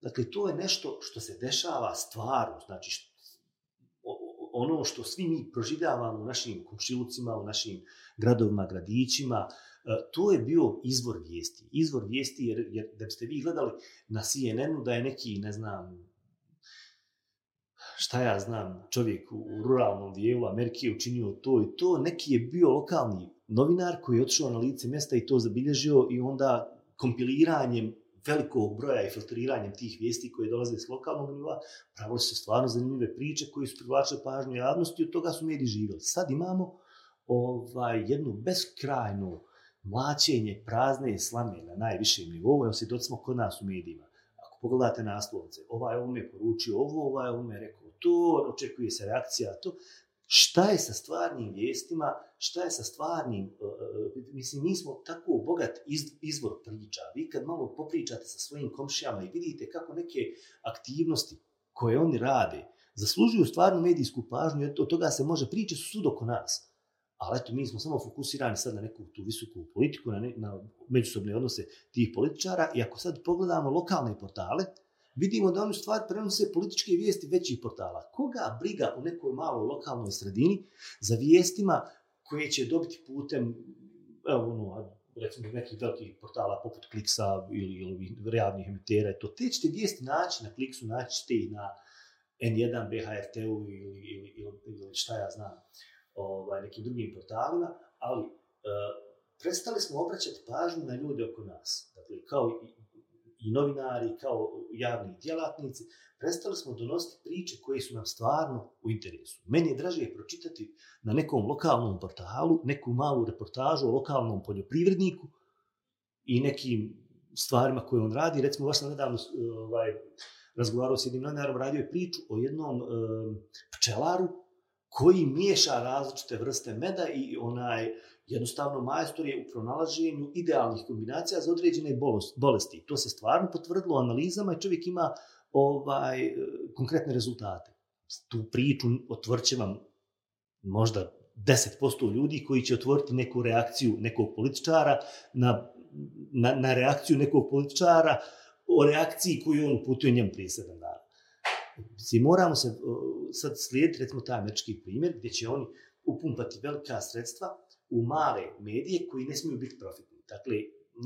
Dakle, to je nešto što se dešava stvarno, znači što, ono što svi mi proživljavamo u našim komšilucima, u našim gradovima, gradićima, e, to je bio izvor vijesti. Izvor vijesti jer, jer da biste vi gledali na CNN-u da je neki, ne znam, šta ja znam, čovjek u ruralnom dijelu Amerike učinio to i to, neki je bio lokalni novinar koji je otišao na lice mjesta i to zabilježio i onda kompiliranjem velikog broja i filtriranjem tih vijesti koje dolaze s lokalnog nivoa, pravili se stvarno zanimljive priče koje su privlačile pažnju javnosti i od toga su mediji živjeli. Sad imamo ovaj, jednu beskrajnu mlačenje prazne slame na najvišem nivou, evo se smo kod nas u medijima. Ako pogledate naslovce, ovaj ovo je poručio ovo, ovaj ovo je rekao to, očekuje se reakcija to, šta je sa stvarnim vijestima, šta je sa stvarnim, uh, mislim, mi smo tako bogat iz, izvor priča. Vi kad malo popričate sa svojim komšijama i vidite kako neke aktivnosti koje oni rade zaslužuju stvarnu medijsku pažnju, od toga se može priče su sud oko nas. Ali eto, mi smo samo fokusirani sad na neku tu visoku politiku, na, ne, na međusobne odnose tih političara i ako sad pogledamo lokalne portale, vidimo da oni stvar prenose političke vijesti većih portala. Koga briga u nekoj maloj lokalnoj sredini za vijestima koje će dobiti putem, evo, ono, recimo nekih velikih portala poput Kliksa ili, ili realnih emitera, to te ćete vijesti naći na Kliksu, naći ćete ih na N1, BHRT-u ili, ili, ili, ili šta ja znam, ovaj, nekim drugim portalima, ali e, prestali smo obraćati pažnju na ljude oko nas. Dakle, kao i, i novinari, kao javni djelatnici, prestali smo donositi priče koje su nam stvarno u interesu. Meni je draže pročitati na nekom lokalnom portalu neku malu reportažu o lokalnom poljoprivredniku i nekim stvarima koje on radi. Recimo, baš sam nedavno ovaj, razgovarao s jednim novinarom, radio je priču o jednom um, pčelaru koji miješa različite vrste meda i onaj jednostavno majstor je u pronalaženju idealnih kombinacija za određene bolesti. To se stvarno potvrdilo analizama i čovjek ima ovaj konkretne rezultate. Tu priču otvrće vam možda 10% ljudi koji će otvoriti neku reakciju nekog političara na, na, na reakciju nekog političara o reakciji koju on uputio njem prije 7 dana. Si moramo se sad slijediti, recimo, taj američki primjer, gdje će oni upumpati velika sredstva u male medije koji ne smiju biti profitni. Dakle,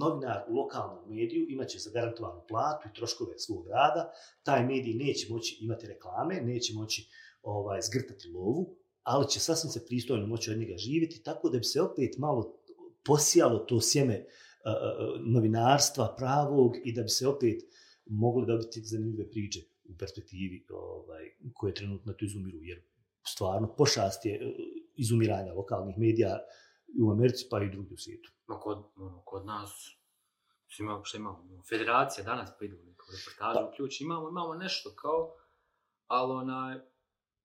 novinar u lokalnom mediju imaće zagarantovanu platu i troškove svog rada, taj medij neće moći imati reklame, neće moći ovaj, zgrtati lovu, ali će sasvim se pristojno moći od njega živjeti, tako da bi se opet malo posijalo to sjeme uh, novinarstva pravog i da bi se opet mogli dobiti zanimljive priče u perspektivi ovaj, koje trenutno to izumiru, jer stvarno pošast je e, izumiranja lokalnih medija u Americi pa i drugi u svijetu. Ma kod, ono, kod nas imamo što imamo, federacija danas pa idu neko reportažu, pa. ključ, imamo, imamo nešto kao, ali onaj,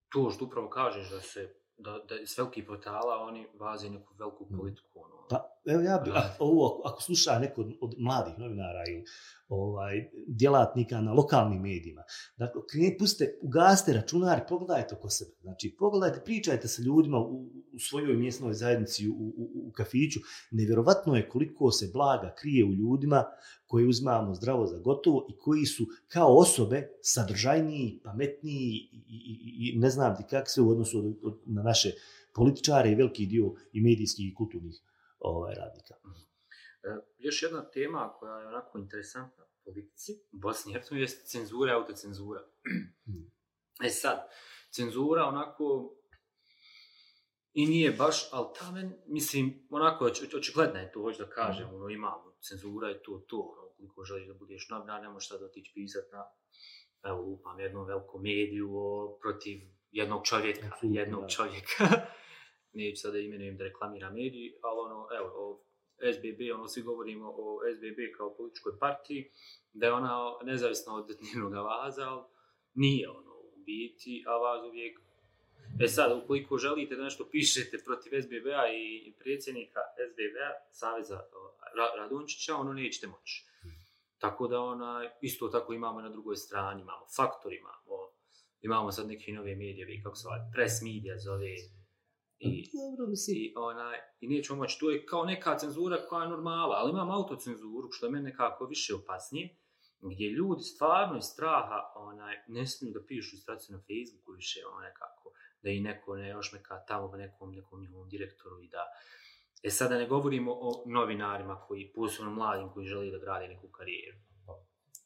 to što upravo kažeš da se, da, da s velikih portala oni vaze neku veliku mm. politiku, ono. Pa, evo ja bi, ovo, ako sluša neko od, od mladih novinara ili ovaj, djelatnika na lokalnim medijima. Dakle, pustite, ugaste računar i pogledajte oko sebe. Znači, pogledajte, pričajte sa ljudima u, u svojoj mjesnoj zajednici, u, u, u kafiću. Nevjerovatno je koliko se blaga krije u ljudima koji uzmamo zdravo za gotovo i koji su kao osobe sadržajniji, pametniji i, i, i ne znam ti kak se u odnosu od, od, na naše političare i veliki dio i medijskih i kulturnih ovaj, radnika. E, još jedna tema koja je onako interesantna u politici Bosni i Hercegovini je cenzura i autocenzura. e sad, cenzura onako i nije baš, ali ta men, mislim, onako očigledna je to, hoću da kažem, mm. ono, imamo cenzura je to, to, ono, koliko želiš da budeš novinar, ne možeš sad otići pisat na, evo, upam, jednom velikom mediju o, protiv jednog čovjeka, Absolutno, jednog da. čovjeka. Neću sada imenujem da reklamira mediji, ali ono, evo, o, SBB, ono svi govorimo o SBB kao političkoj partiji, da je ona nezavisna od dnevnog Avaza, ali nije ono u biti, a vaz uvijek... E sad, ukoliko želite da nešto pišete protiv SBB-a i predsjednika SBB-a, Saveza Radončića, ono nećete moći. Tako da ona, isto tako imamo na drugoj strani, imamo faktor, imamo, imamo sad neke nove medije, kako se ovaj, press media zove, I, Dobro, mislim. I, onaj, I nećemo moći, to je kao neka cenzura koja je normala, ali imam autocenzuru, što je meni nekako više opasnije, gdje ljudi stvarno iz straha onaj, ne smiju da pišu stratice na Facebooku više, ono nekako, da i neko ne još neka tamo nekom, nekom njihovom direktoru i da... E sada ne govorimo o novinarima koji, posebno mladim, koji želi da grade neku karijeru.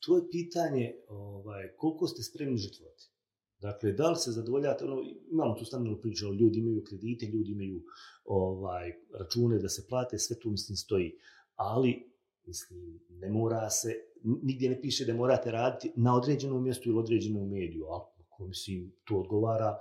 To je pitanje ovaj, koliko ste spremni žrtvovati. Dakle, da li se zadovoljate, ono, imamo tu stanu priču, ljudi imaju kredite, ljudi imaju ovaj račune da se plate, sve tu mislim stoji. Ali Mislim, ne mora se, nigdje ne piše da morate raditi na određenom mjestu ili određenom mediju, ali ako mislim, to odgovara,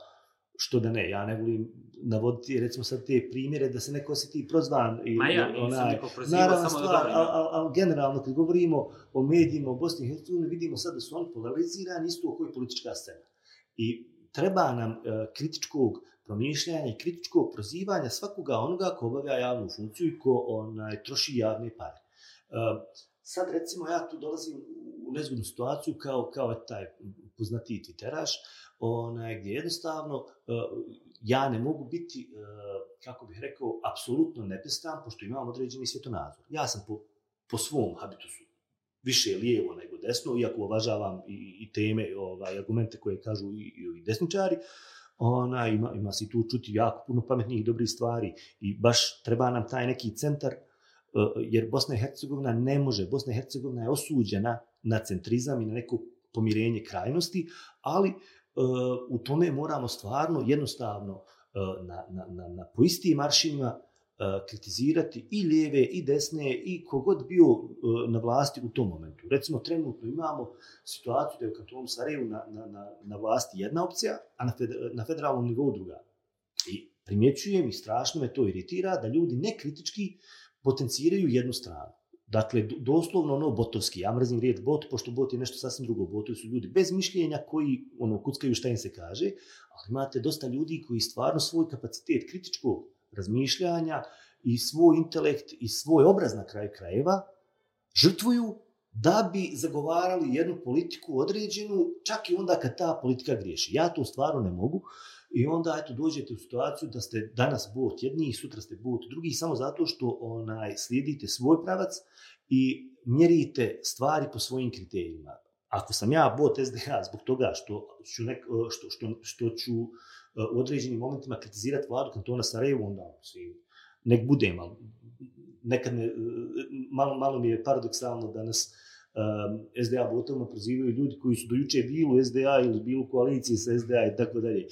što da ne, ja ne volim navoditi, recimo sad te primjere da se neko osjeti prozvan. I, Ma ja, nisam onaj, neko prozivao, samo stvar, ali al, generalno, kad govorimo o medijima u Bosni i Hercegovini, vidimo sad da su oni polarizirani isto u kojoj politička scena. I treba nam e, kritičkog promišljanja i kritičkog prozivanja svakoga onoga ko obavlja javnu funkciju i ko onaj, troši javne pare. E, sad recimo ja tu dolazim u nezgodnu situaciju kao, kao taj poznati Twitteraš, onaj, gdje jednostavno e, ja ne mogu biti, e, kako bih rekao, apsolutno nepestan, pošto imam određeni svjetonazor. Ja sam po, po svom habitusu više lijevo nego desno, iako uvažavam i, i teme, ovaj, argumente koje kažu i, i, desničari, ona ima, ima se tu čuti jako puno pametnih i dobrih stvari i baš treba nam taj neki centar, e, jer Bosna i Hercegovina ne može, Bosna i Hercegovina je osuđena na centrizam i na neko pomirenje krajnosti, ali e, u tome moramo stvarno jednostavno e, na, na, na, na po istim maršinima Eh, kritizirati i lijeve i desne i kogod bio eh, na vlasti u tom momentu. Recimo, trenutno imamo situaciju da je u kantonu Sarajevu na, na, na, na vlasti jedna opcija, a na, feder, na federalnom nivou druga. I primjećujem i strašno me to iritira da ljudi nekritički potenciraju jednu stranu. Dakle, doslovno ono botovski, ja mrzim riječ bot, pošto bot je nešto sasvim drugo. Botovi su ljudi bez mišljenja koji ono kuckaju šta im se kaže, ali imate dosta ljudi koji stvarno svoj kapacitet kritičkog razmišljanja i svoj intelekt i svoj obraz na kraju krajeva žrtvuju da bi zagovarali jednu politiku određenu, čak i onda kad ta politika griješi. Ja to stvarno ne mogu. I onda eto dođete u situaciju da ste danas bot jedni i sutra ste bot drugi samo zato što onaj slijedite svoj pravac i mjerite stvari po svojim kriterijima. Ako sam ja bot SDA zbog toga što ću, nek, što, što, što ću E, u određenim momentima kritizirati vladu kantona Sarajevo, onda mislim, nek budem, ali nekad me, e, malo, malo mi je paradoksalno da nas um, e, SDA botovima prozivaju ljudi koji su dojuče bili u SDA ili bili u koaliciji sa SDA i tako dalje.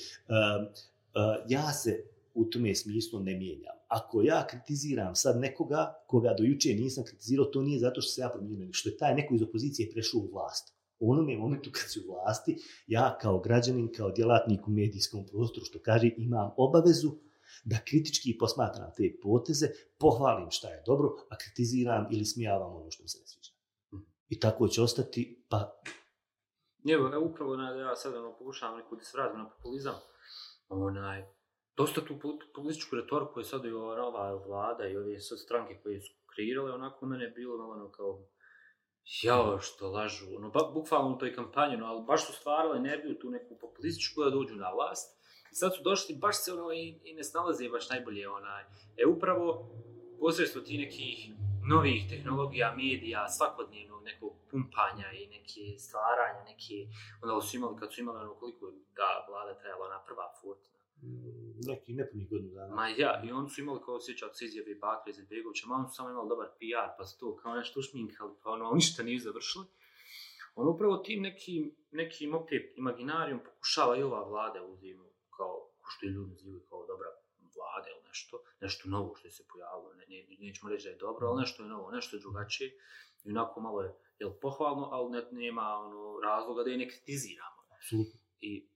Ja se u tome smislu ne mijenjam. Ako ja kritiziram sad nekoga koga do juče nisam kritizirao, to nije zato što se ja promijenio, što je taj neko iz opozicije prešao u vlast. U onome momentu kad si u vlasti, ja kao građanin, kao djelatnik u medijskom prostoru, što kaže, imam obavezu da kritički posmatram te poteze, pohvalim šta je dobro, a kritiziram ili smijavam ono što mi se ne sviđa i tako će ostati, pa... Evo, evo upravo na, ja sad ono, pokušavam neku da se vratim na populizam. Onaj, dosta tu političku retoriku je sad i ova vlada i ove sad stranke koje su kreirale, onako mene je bilo ono kao jao što lažu, ono, ba, bukvalno u toj kampanji, no, ali baš su stvarali energiju tu neku populističku da dođu na vlast. I sad su došli, baš se ono i, i ne snalaze baš najbolje, onaj. E upravo, posredstvo ti nekih novih tehnologija, medija, svakodnevnog nekog pumpanja i neke stvaranja, neke, onda su imali, kad su imali ono koliko da vlada trebala na prva furt, Mm, neki nepunih godinu dana. Ma ja, i oni su imali kao osjećat se izjave Bakre iz Begovića, ma oni su samo imali dobar PR, pa su to kao nešto ušminkali, pa ono, ništa nije završili. On upravo tim nekim, nekim opet imaginarijom pokušava i ova vlada uzimati kao, ko što je ljudi nazivaju kao dobra vlade ili nešto, nešto novo što je se pojavilo, ne, ne, nećemo reći da je dobro, ali nešto je novo, nešto je drugačije, i onako malo je jel, pohvalno, ali ne, nema ono, razloga da je ne kritiziramo. Absolutno. I,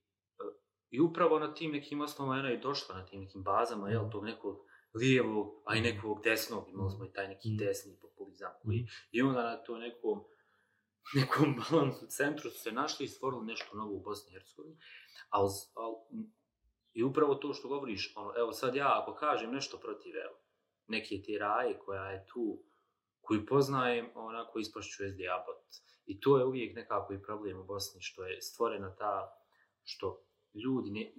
I upravo na tim nekim osnovama ona je došla, na tim nekim bazama, jel, tog nekog lijevog, a i nekog desnog, imali smo i taj neki mm. desni populizam koji, mm. i onda na to nekom, nekom balansu centru su se našli i stvorili nešto novo u Bosni i Hercegovini, ali, ali I upravo to što govoriš, ono, evo sad ja ako kažem nešto protiv, evo, neke te raje koja je tu, koju poznajem, onako ispašću SDA bot. I to je uvijek nekako i problem u Bosni, što je stvorena ta, što ljudi ne,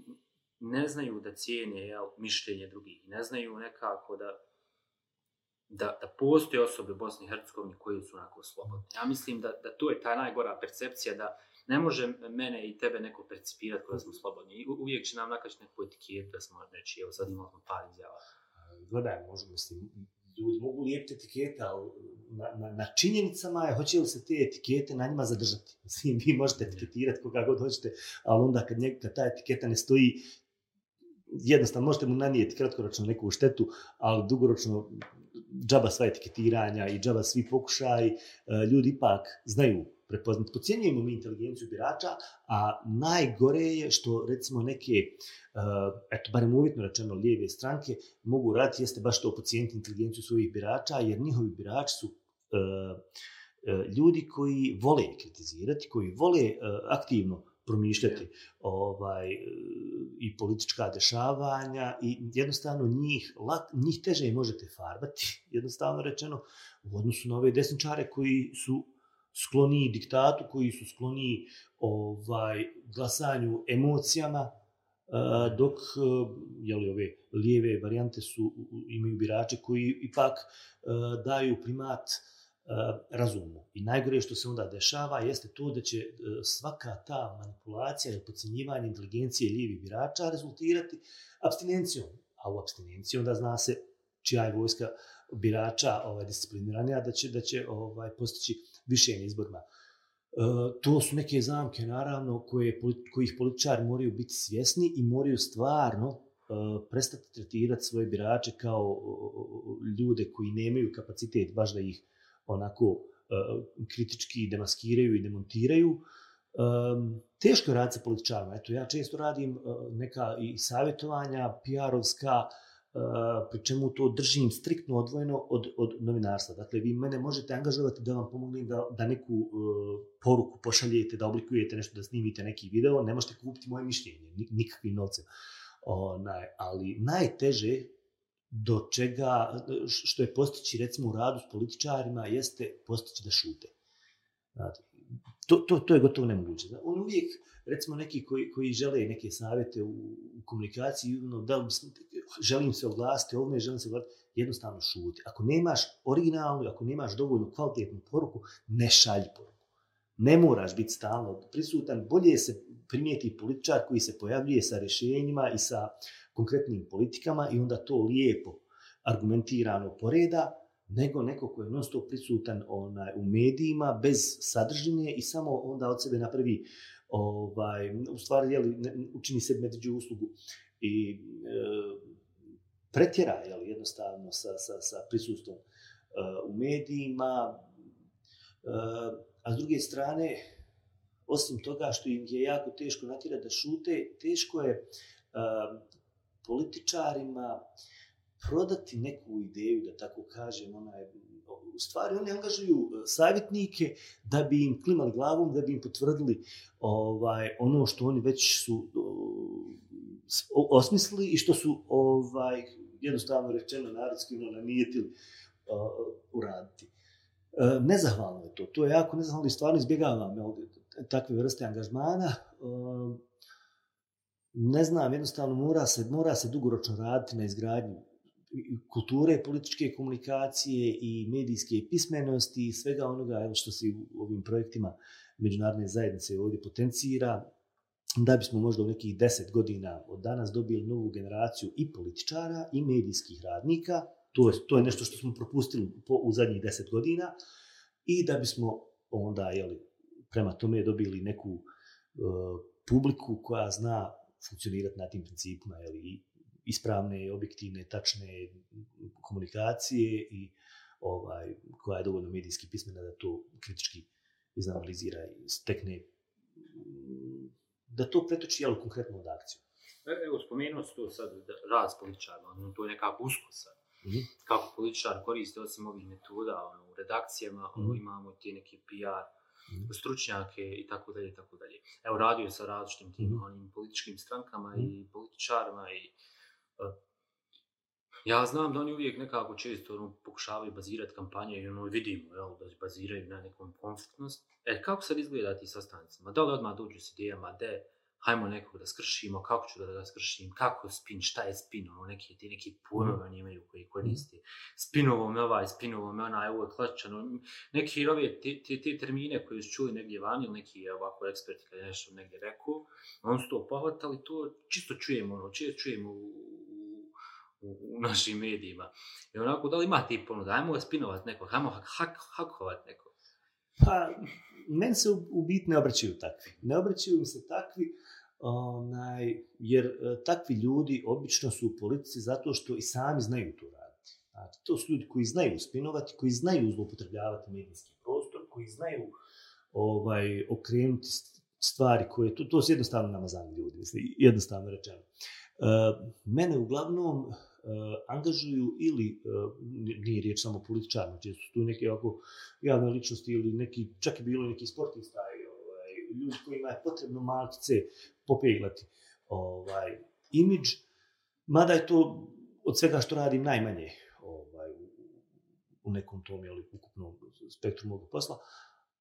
ne znaju da cijene jel, mišljenje drugih, ne znaju nekako da, da, da postoje osobe u Bosni i Hercegovini koje su onako slobodne. Ja mislim da, da to je ta najgora percepcija da ne može mene i tebe neko percipirati kada smo slobodni. U, uvijek će nam nakaći neku etiketu da smo neči, evo sad imamo par izjava. Gledaj, možemo mislim, ljudi mogu lijepiti etikete, ali na, na, na činjenicama je hoće li se te etikete na njima zadržati. Mislim, vi možete etiketirati koga god hoćete, ali onda kad, njeg, kad ta etiketa ne stoji, jednostavno možete mu nanijeti kratkoročno neku štetu, ali dugoročno džaba sva etiketiranja i džaba svi pokušaj, e, ljudi ipak znaju prepoznati. Pocijenjujemo mi inteligenciju birača, a najgore je što recimo neke, e, eto, barem uvjetno rečeno, lijeve stranke mogu raditi, jeste baš to pocijeniti inteligenciju svojih birača, jer njihovi birači su ljudi koji vole kritizirati, koji vole aktivno promišljati ovaj, i politička dešavanja i jednostavno njih, njih teže možete farbati, jednostavno rečeno, u odnosu na ove desničare koji su skloni diktatu, koji su skloni ovaj, glasanju emocijama, dok e, jeli, ove lijeve varijante su, imaju birače koji ipak e, daju primat e, razumu. I najgore što se onda dešava jeste to da će svaka ta manipulacija i podcjenjivanje inteligencije lijevih birača rezultirati abstinencijom. A u abstinenciji onda zna se čija je vojska birača ovaj, discipliniranija da će, da će ovaj, postići više izborima. E, to su neke zamke, naravno, koje, kojih političari moraju biti svjesni i moraju stvarno e, prestati tretirati svoje birače kao ljude koji nemaju kapacitet baš da ih onako e, kritički demaskiraju i demontiraju. Um, teško je raditi sa političarima. Eto, ja često radim e, neka i savjetovanja, PR-ovska, uh, pri čemu to držim striktno odvojeno od, od novinarstva. Dakle, vi mene možete angažovati da vam pomognem da, da neku uh, poruku pošaljete, da oblikujete nešto, da snimite neki video, ne možete kupiti moje mišljenje, nikakvim novcem. Onaj, ali najteže do čega, što je postići recimo u radu s političarima, jeste postići da šute. To, to, to je gotovo nemoguće. On uvijek, recimo neki koji, koji žele neke savjete u, u komunikaciji, ono, da li želim se oglasiti, ovome želim se oglasiti, jednostavno šuti. Ako nemaš originalnu, ako nemaš dovoljno kvalitetnu poruku, ne šalj poruku. Ne moraš biti stalno prisutan, bolje se primijeti političar koji se pojavljuje sa rješenjima i sa konkretnim politikama i onda to lijepo argumentirano poreda, nego neko ko je non stop prisutan onaj, u medijima bez sadržine i samo onda od sebe napravi ovaj, u stvari jeli, učini se među uslugu i e, pretjera jel, jednostavno sa, sa, sa prisustvom uh, u medijima, Uh, a s druge strane, osim toga što im je jako teško natjerati da šute, teško je uh, političarima prodati neku ideju, da tako kažem, je u stvari oni angažuju savjetnike da bi im klimali glavom, da bi im potvrdili ovaj ono što oni već su o, osmislili i što su ovaj jednostavno rečeno narodski ono nanijetili uh, uraditi. Uh, nezahvalno je to. To je jako nezahvalno i stvarno izbjegavam ovdje takve vrste angažmana. Uh, ne znam, jednostavno mora se, mora se dugoročno raditi na izgradnju kulture političke komunikacije i medijske pismenosti i svega onoga što se u ovim projektima međunarodne zajednice ovdje potencira, da bismo možda u nekih deset godina od danas dobili novu generaciju i političara i medijskih radnika, to je, to je nešto što smo propustili po, u zadnjih deset godina, i da bismo onda jeli, prema tome dobili neku e, publiku koja zna funkcionirati na tim principima, jeli, ispravne, objektivne, tačne komunikacije i ovaj koja je dovoljno medijski pismena da to kritički izanalizira i stekne da to pretoči jel, konkretno od akciju. E, evo, spomenuo se to sad rad s političarima, ono, to je nekako usko sad. Mm -hmm. Kako političar koriste osim ovih metoda ono, u redakcijama, mm -hmm. ono, imamo ti neki PR, mm. stručnjake i tako dalje i tako dalje. Evo radio sa različitim tim mm. onim političkim strankama mm. i političarima i uh, ja znam da oni uvijek nekako često ono, pokušavaju bazirati kampanje i ono vidimo jel, da baziraju na nekom konfliktnost. E, kako sad izgleda ti sastancima? Da li odmah dođu s idejama, de, hajmo nekog da skršimo, kako ću da ga skršim, kako spin, šta je spin, ono neki, ti neki pojmova oni imaju koji koriste. Spinovo me ovaj, spinovo me onaj, ovo je klačano. Neki ove, te, te, te termine koje su čuli negdje vani, ili neki ovako eksperti kada nešto negdje rekao, on su to pohvatali, to čisto čujemo, ono, čisto čujemo u, u, u našim medijima. I onako, da li ima ti ponuda, ajmo ga spinovat neko, ajmo hak, hak, hakovat neko. Pa, meni se u, u bit ne obraćaju takvi. Ne obraćaju mi se takvi, onaj, jer e, takvi ljudi obično su u politici zato što i sami znaju to raditi. Znači, to su ljudi koji znaju spinovati, koji znaju zloupotrebljavati medijski prostor, koji znaju ovaj, okrenuti stvari koje, to, to su jednostavno namazani ljudi, mislim, jednostavno rečeno. E, mene uglavnom Eh, angažuju ili, uh, nije riječ samo političarno, znači često su tu neke ovako javne ličnosti ili neki, čak je bilo neki sportista i ovaj, ljudi kojima je potrebno malkice popeglati ovaj, imidž, mada je to od svega što radim najmanje ovaj, u nekom tom jeli, ukupnom spektru mog posla.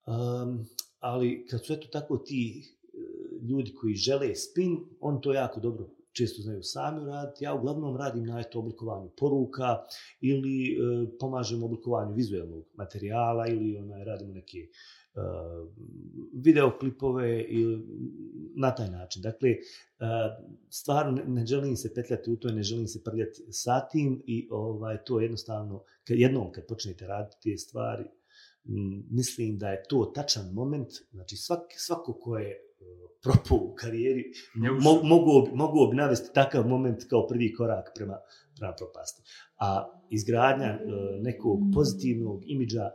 Um, ali kad su eto tako ti eh, ljudi koji žele spin, on to jako dobro često znaju sami raditi. Ja uglavnom radim na eto oblikovanju poruka ili e, pomažem oblikovanju vizualnog materijala ili onaj, radimo neke e, videoklipove i na taj način. Dakle, e, stvarno ne želim se petljati u to, ne želim se prljati sa tim i ovaj, to jednostavno, kad, jednom kad počnete raditi te stvari, mislim da je to tačan moment, znači svak, svako ko je propao u karijeri, mo, mogu, mogu bi navesti takav moment kao prvi korak prema, prema propasti. A izgradnja nekog pozitivnog imidža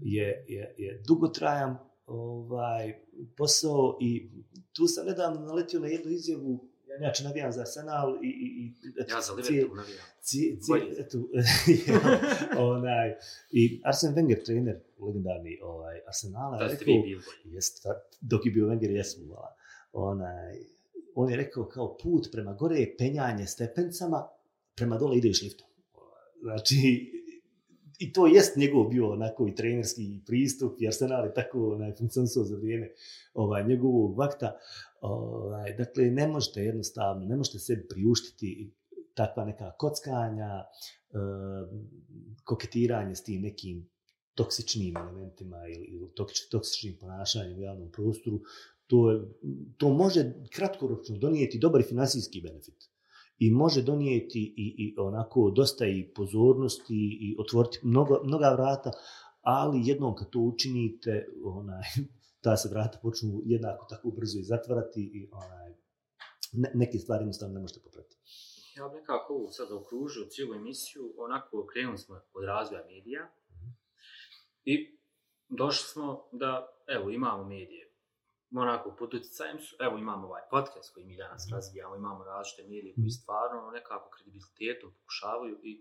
je, je, je dugotrajan ovaj, posao i tu sam nedavno naletio na jednu izjavu Inače, navijam za Arsenal i... i, i ja za Liverpool navijam. Cijel, eto, onaj, I Arsene Wenger, trener, legendarni ovaj, Arsenala, da ste vi bili Jest, dok je bio Wenger, jesmo. Onaj, on je rekao kao put prema gore je penjanje stepencama, prema dole ideš liftom. Znači, i to jest njegov bio onako i trenerski pristup, jer se nali tako onaj, funkcionisao za vrijeme ovaj, njegovog vakta. Ovaj, dakle, ne možete jednostavno, ne možete sebi priuštiti takva neka kockanja, eh, koketiranje s tim nekim toksičnim elementima ili toksičnim ponašanjem u javnom prostoru, to, to može kratkoročno donijeti dobar finansijski benefit i može donijeti i, i onako dosta i pozornosti i otvoriti mnogo, mnoga vrata, ali jednom kad to učinite, onaj, ta se vrata počnu jednako tako brzo i zatvarati i onaj, ne, neke stvari jednostavno ne možete popratiti. Ja bih nekako ovo sad okružio cijelu emisiju, onako krenuli smo od razvoja medija -hmm. i došli smo da, evo, imamo medije onako pod utjecajem su, evo imamo ovaj podcast koji mi danas mm. razvijamo, imamo različite medije koji mhm. stvarno nekako kredibilitetom pokušavaju i,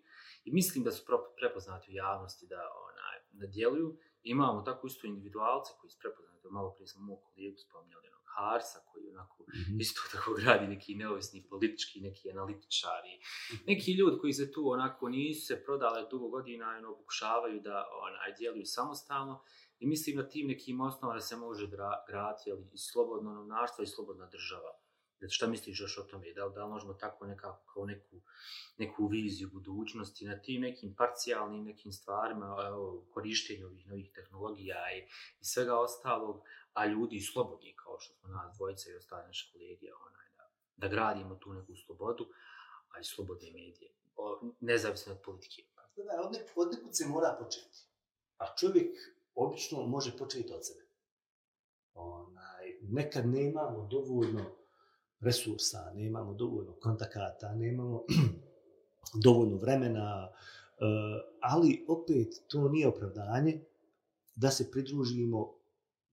i mislim da su prepoznati u javnosti da onaj, da djeluju. Imamo tako isto individualce koji su prepoznati, malo prije smo mog kolegu spominjali onog Harsa koji onako mm -hmm. isto tako gradi neki neovisni politički, neki analitičari, mhm. neki ljudi koji se tu onako nisu se prodali dugo godina ono, pokušavaju da onaj, djeluju samostalno. I mislim na tim nekim osnovama da se može graditi i slobodno novinarstvo i slobodna država. Znači, šta misliš još o tome? Da li, da li možemo tako nekako, kao neku, neku viziju budućnosti na tim nekim parcijalnim nekim stvarima, evo, korištenju ovih novih tehnologija i, i svega ostalog, a ljudi slobodni, kao što smo nas dvojica i ostale naše kolegije, onaj, da, da gradimo tu neku slobodu, a i slobodne medije, o, nezavisno od politike. Pa da, od, nek, od nekud se mora početi. A čovjek obično može početi od sebe. Onaj, nekad nemamo dovoljno resursa, nemamo dovoljno kontakata, nemamo dovoljno vremena, e, ali opet to nije opravdanje da se pridružimo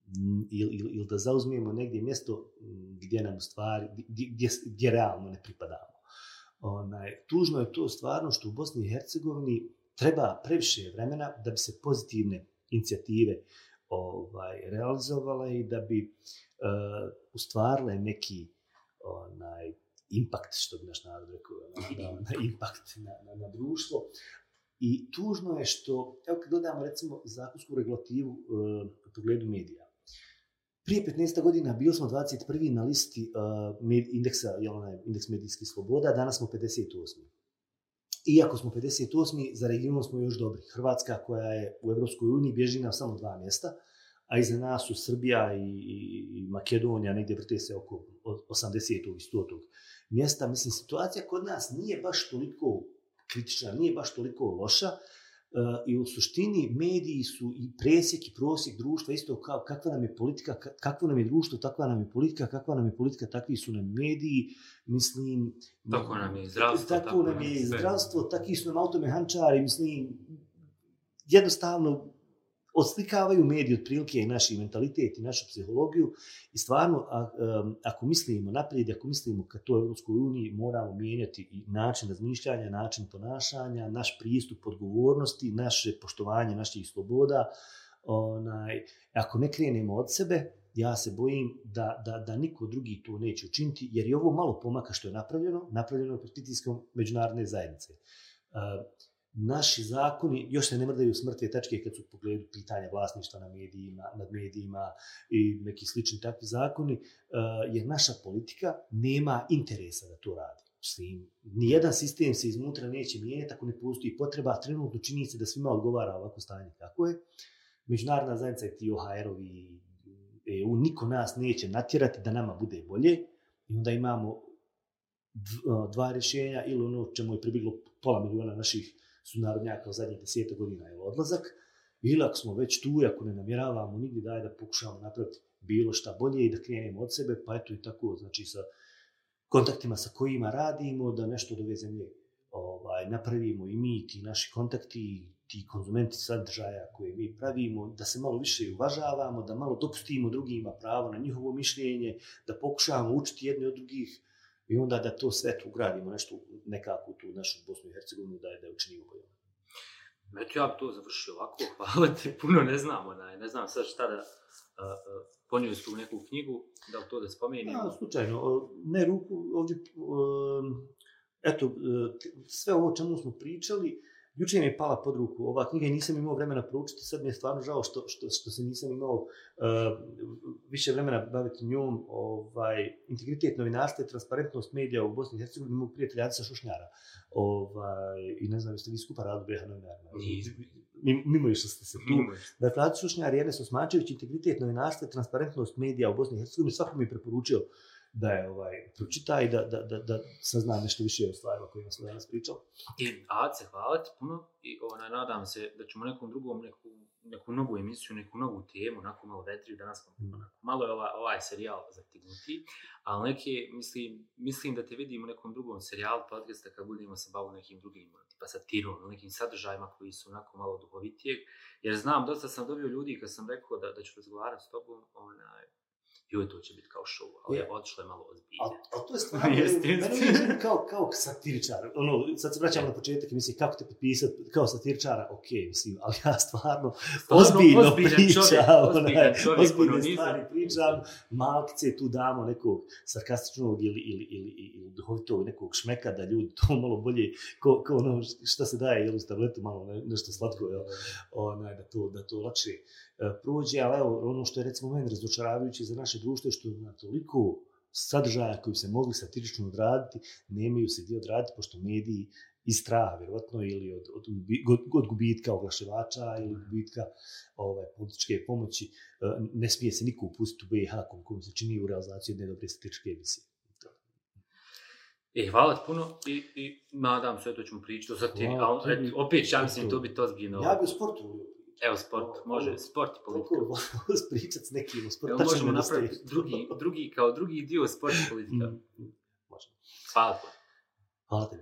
mm, ili, ili, il da zauzmijemo negdje mjesto mm, gdje nam stvari, gdje, gdje, gdje realno ne pripadamo. Onaj, tužno je to stvarno što u Bosni i Hercegovini treba previše vremena da bi se pozitivne inicijative ovaj, realizovala i da bi uh, ustvarile neki onaj, impact, što bi naš narod rekao, na, na impact na, na, na društvo. I tužno je što, evo kad dodamo recimo zakonsku regulativu uh, u pogledu medija, Prije 15 godina bili smo 21. na listi uh, med, indeksa, jel onaj, indeks medijskih sloboda, danas smo 58. Iako smo 58. za regionom smo još dobri. Hrvatska koja je u Evropskoj uniji bježi na samo dva mjesta, a iza nas su Srbija i, i Makedonija, negdje vrte se oko 80. i 100. mjesta. Mislim, situacija kod nas nije baš toliko kritična, nije baš toliko loša, i u suštini mediji su i presjek i prosjek društva isto kao kakva nam je politika, kakvo nam je društvo, takva nam je politika, kakva nam je politika, takvi su nam mediji, mislim... Tako nam je zdravstvo. Tako, tako nam je zdravstvo, takvi su nam automehančari, mislim, jednostavno oslikavaju mediji otprilike i naši mentalitet i našu psihologiju i stvarno a, a, ako mislimo naprijed, ako mislimo ka to Evropskoj uniji, moramo mijenjati i način razmišljanja, način ponašanja, naš pristup odgovornosti, naše poštovanje naših sloboda. Onaj, ako ne krenemo od sebe, ja se bojim da, da, da niko drugi to neće učiniti, jer je ovo malo pomaka što je napravljeno, napravljeno je pod pritiskom međunarodne zajednice. Uh, naši zakoni još se ne mrdaju smrte tačke kad su pogledu pitanja vlasništva na medijima, nad medijima i neki slični takvi zakoni, eh, jer naša politika nema interesa da to radi. Mislim, nijedan sistem se iznutra neće mijenjati ako ne postoji potreba, trenutno čini se da svima odgovara ovako stanje kako je. Međunarodna zajednica i ti OHR-ovi EU, niko nas neće natjerati da nama bude bolje i onda imamo eh, dva rješenja ili ono čemu je pribiglo pola miliona naših su narodnjaka u zadnjih deseta godina je odlazak, ili ako smo već tu ako ne namjeravamo nigdje daj da pokušamo napraviti bilo šta bolje i da krenemo od sebe, pa eto i tako, znači sa kontaktima sa kojima radimo, da nešto od ove zemlje ovaj, napravimo i mi, ti naši kontakti, ti konzumenti sadržaja koje mi pravimo, da se malo više uvažavamo, da malo dopustimo drugima pravo na njihovo mišljenje, da pokušavamo učiti jedni od drugih, i onda da to sve tu ugradimo nešto nekako tu našu Bosnu i Hercegovinu da je da je učinimo bolje. Eto ja bi to završio ovako, hvala ti, puno ne znamo, ne, ne znam sad šta da uh, ponio tu neku knjigu, da li to da spomenim? Ja, slučajno, ne ruku, ovdje, eto, sve ovo čemu smo pričali, Juče mi je pala pod ruku ova knjiga i nisam imao vremena proučiti, sad mi je stvarno žao što, što, što se nisam imao uh, više vremena baviti njom, ovaj, integritet novinarstva i transparentnost medija u Bosni i Hercegovini, mog prijatelja Adisa Šušnjara. Ovaj, I ne znam, jeste vi skupa radili BH novinarima? Mimo što ste se tu. Dakle, Adis Šušnjar i Enes Osmančević, integritet novinarstva i transparentnost medija u Bosni i Hercegovini, svako mi je preporučio da je ovaj pročita i da, da, da, da sazna nešto više o stvarima kojima smo danas pričali. I Ace, hvala ti puno i ona, nadam se da ćemo nekom drugom neku, neku novu emisiju, neku novu temu, onako malo vetriju, danas mm. onako, malo je ovaj, ovaj serijal zatignuti, ali neke, mislim, mislim da te vidimo u nekom drugom serijalu podcasta kad budemo se bavili nekim drugim tipa satirom, nekim sadržajima koji su onako malo duhovitijeg, jer znam, dosta sam dobio ljudi kad sam rekao da, da ću razgovarati s tobom, onaj, joj, to će biti kao show, ali je. otišlo je malo ozbiljno. A, a to je stvarno, meni kao, kao satiričar, ono, sad se vraćamo na početak i mislim, kako te potpisati kao satiričara, ok, mislim, ali ja stvarno, stvarno ozbiljno pričam, ozbiljno ozbiljne stvari pričam, malkice tu damo nekog sarkastičnog ili, ili, ili, ili duhovitog nekog šmeka da ljudi to malo bolje, ko, ko ono šta se daje, jel, u tabletu malo ne, nešto slatko, jel, onaj, da to, da to lakše prođe, ali evo, ono što je recimo meni razočaravajuće za naše društvo je što na toliko sadržaja koji se mogli satirično odraditi, nemaju se dio odraditi, pošto mediji iz straha, vjerovatno, ili od, od, od, gubitka oglaševača ili gubitka ovaj, političke pomoći, e, ne smije se niko upustiti u BiH, koliko se čini u realizaciju jedne dobre satiričke emisije. E, hvala ti puno i, i nadam se, to ćemo pričati o satiri, ali opet, ja mislim, to bi to zbino. Ja bi u sportu Evo, sport, može, sport i politika. Kako pričati s nekim o sportu? Evo, možemo napraviti drugi, drugi, kao drugi dio sport i politika. Može. Hvala. Hvala tebi.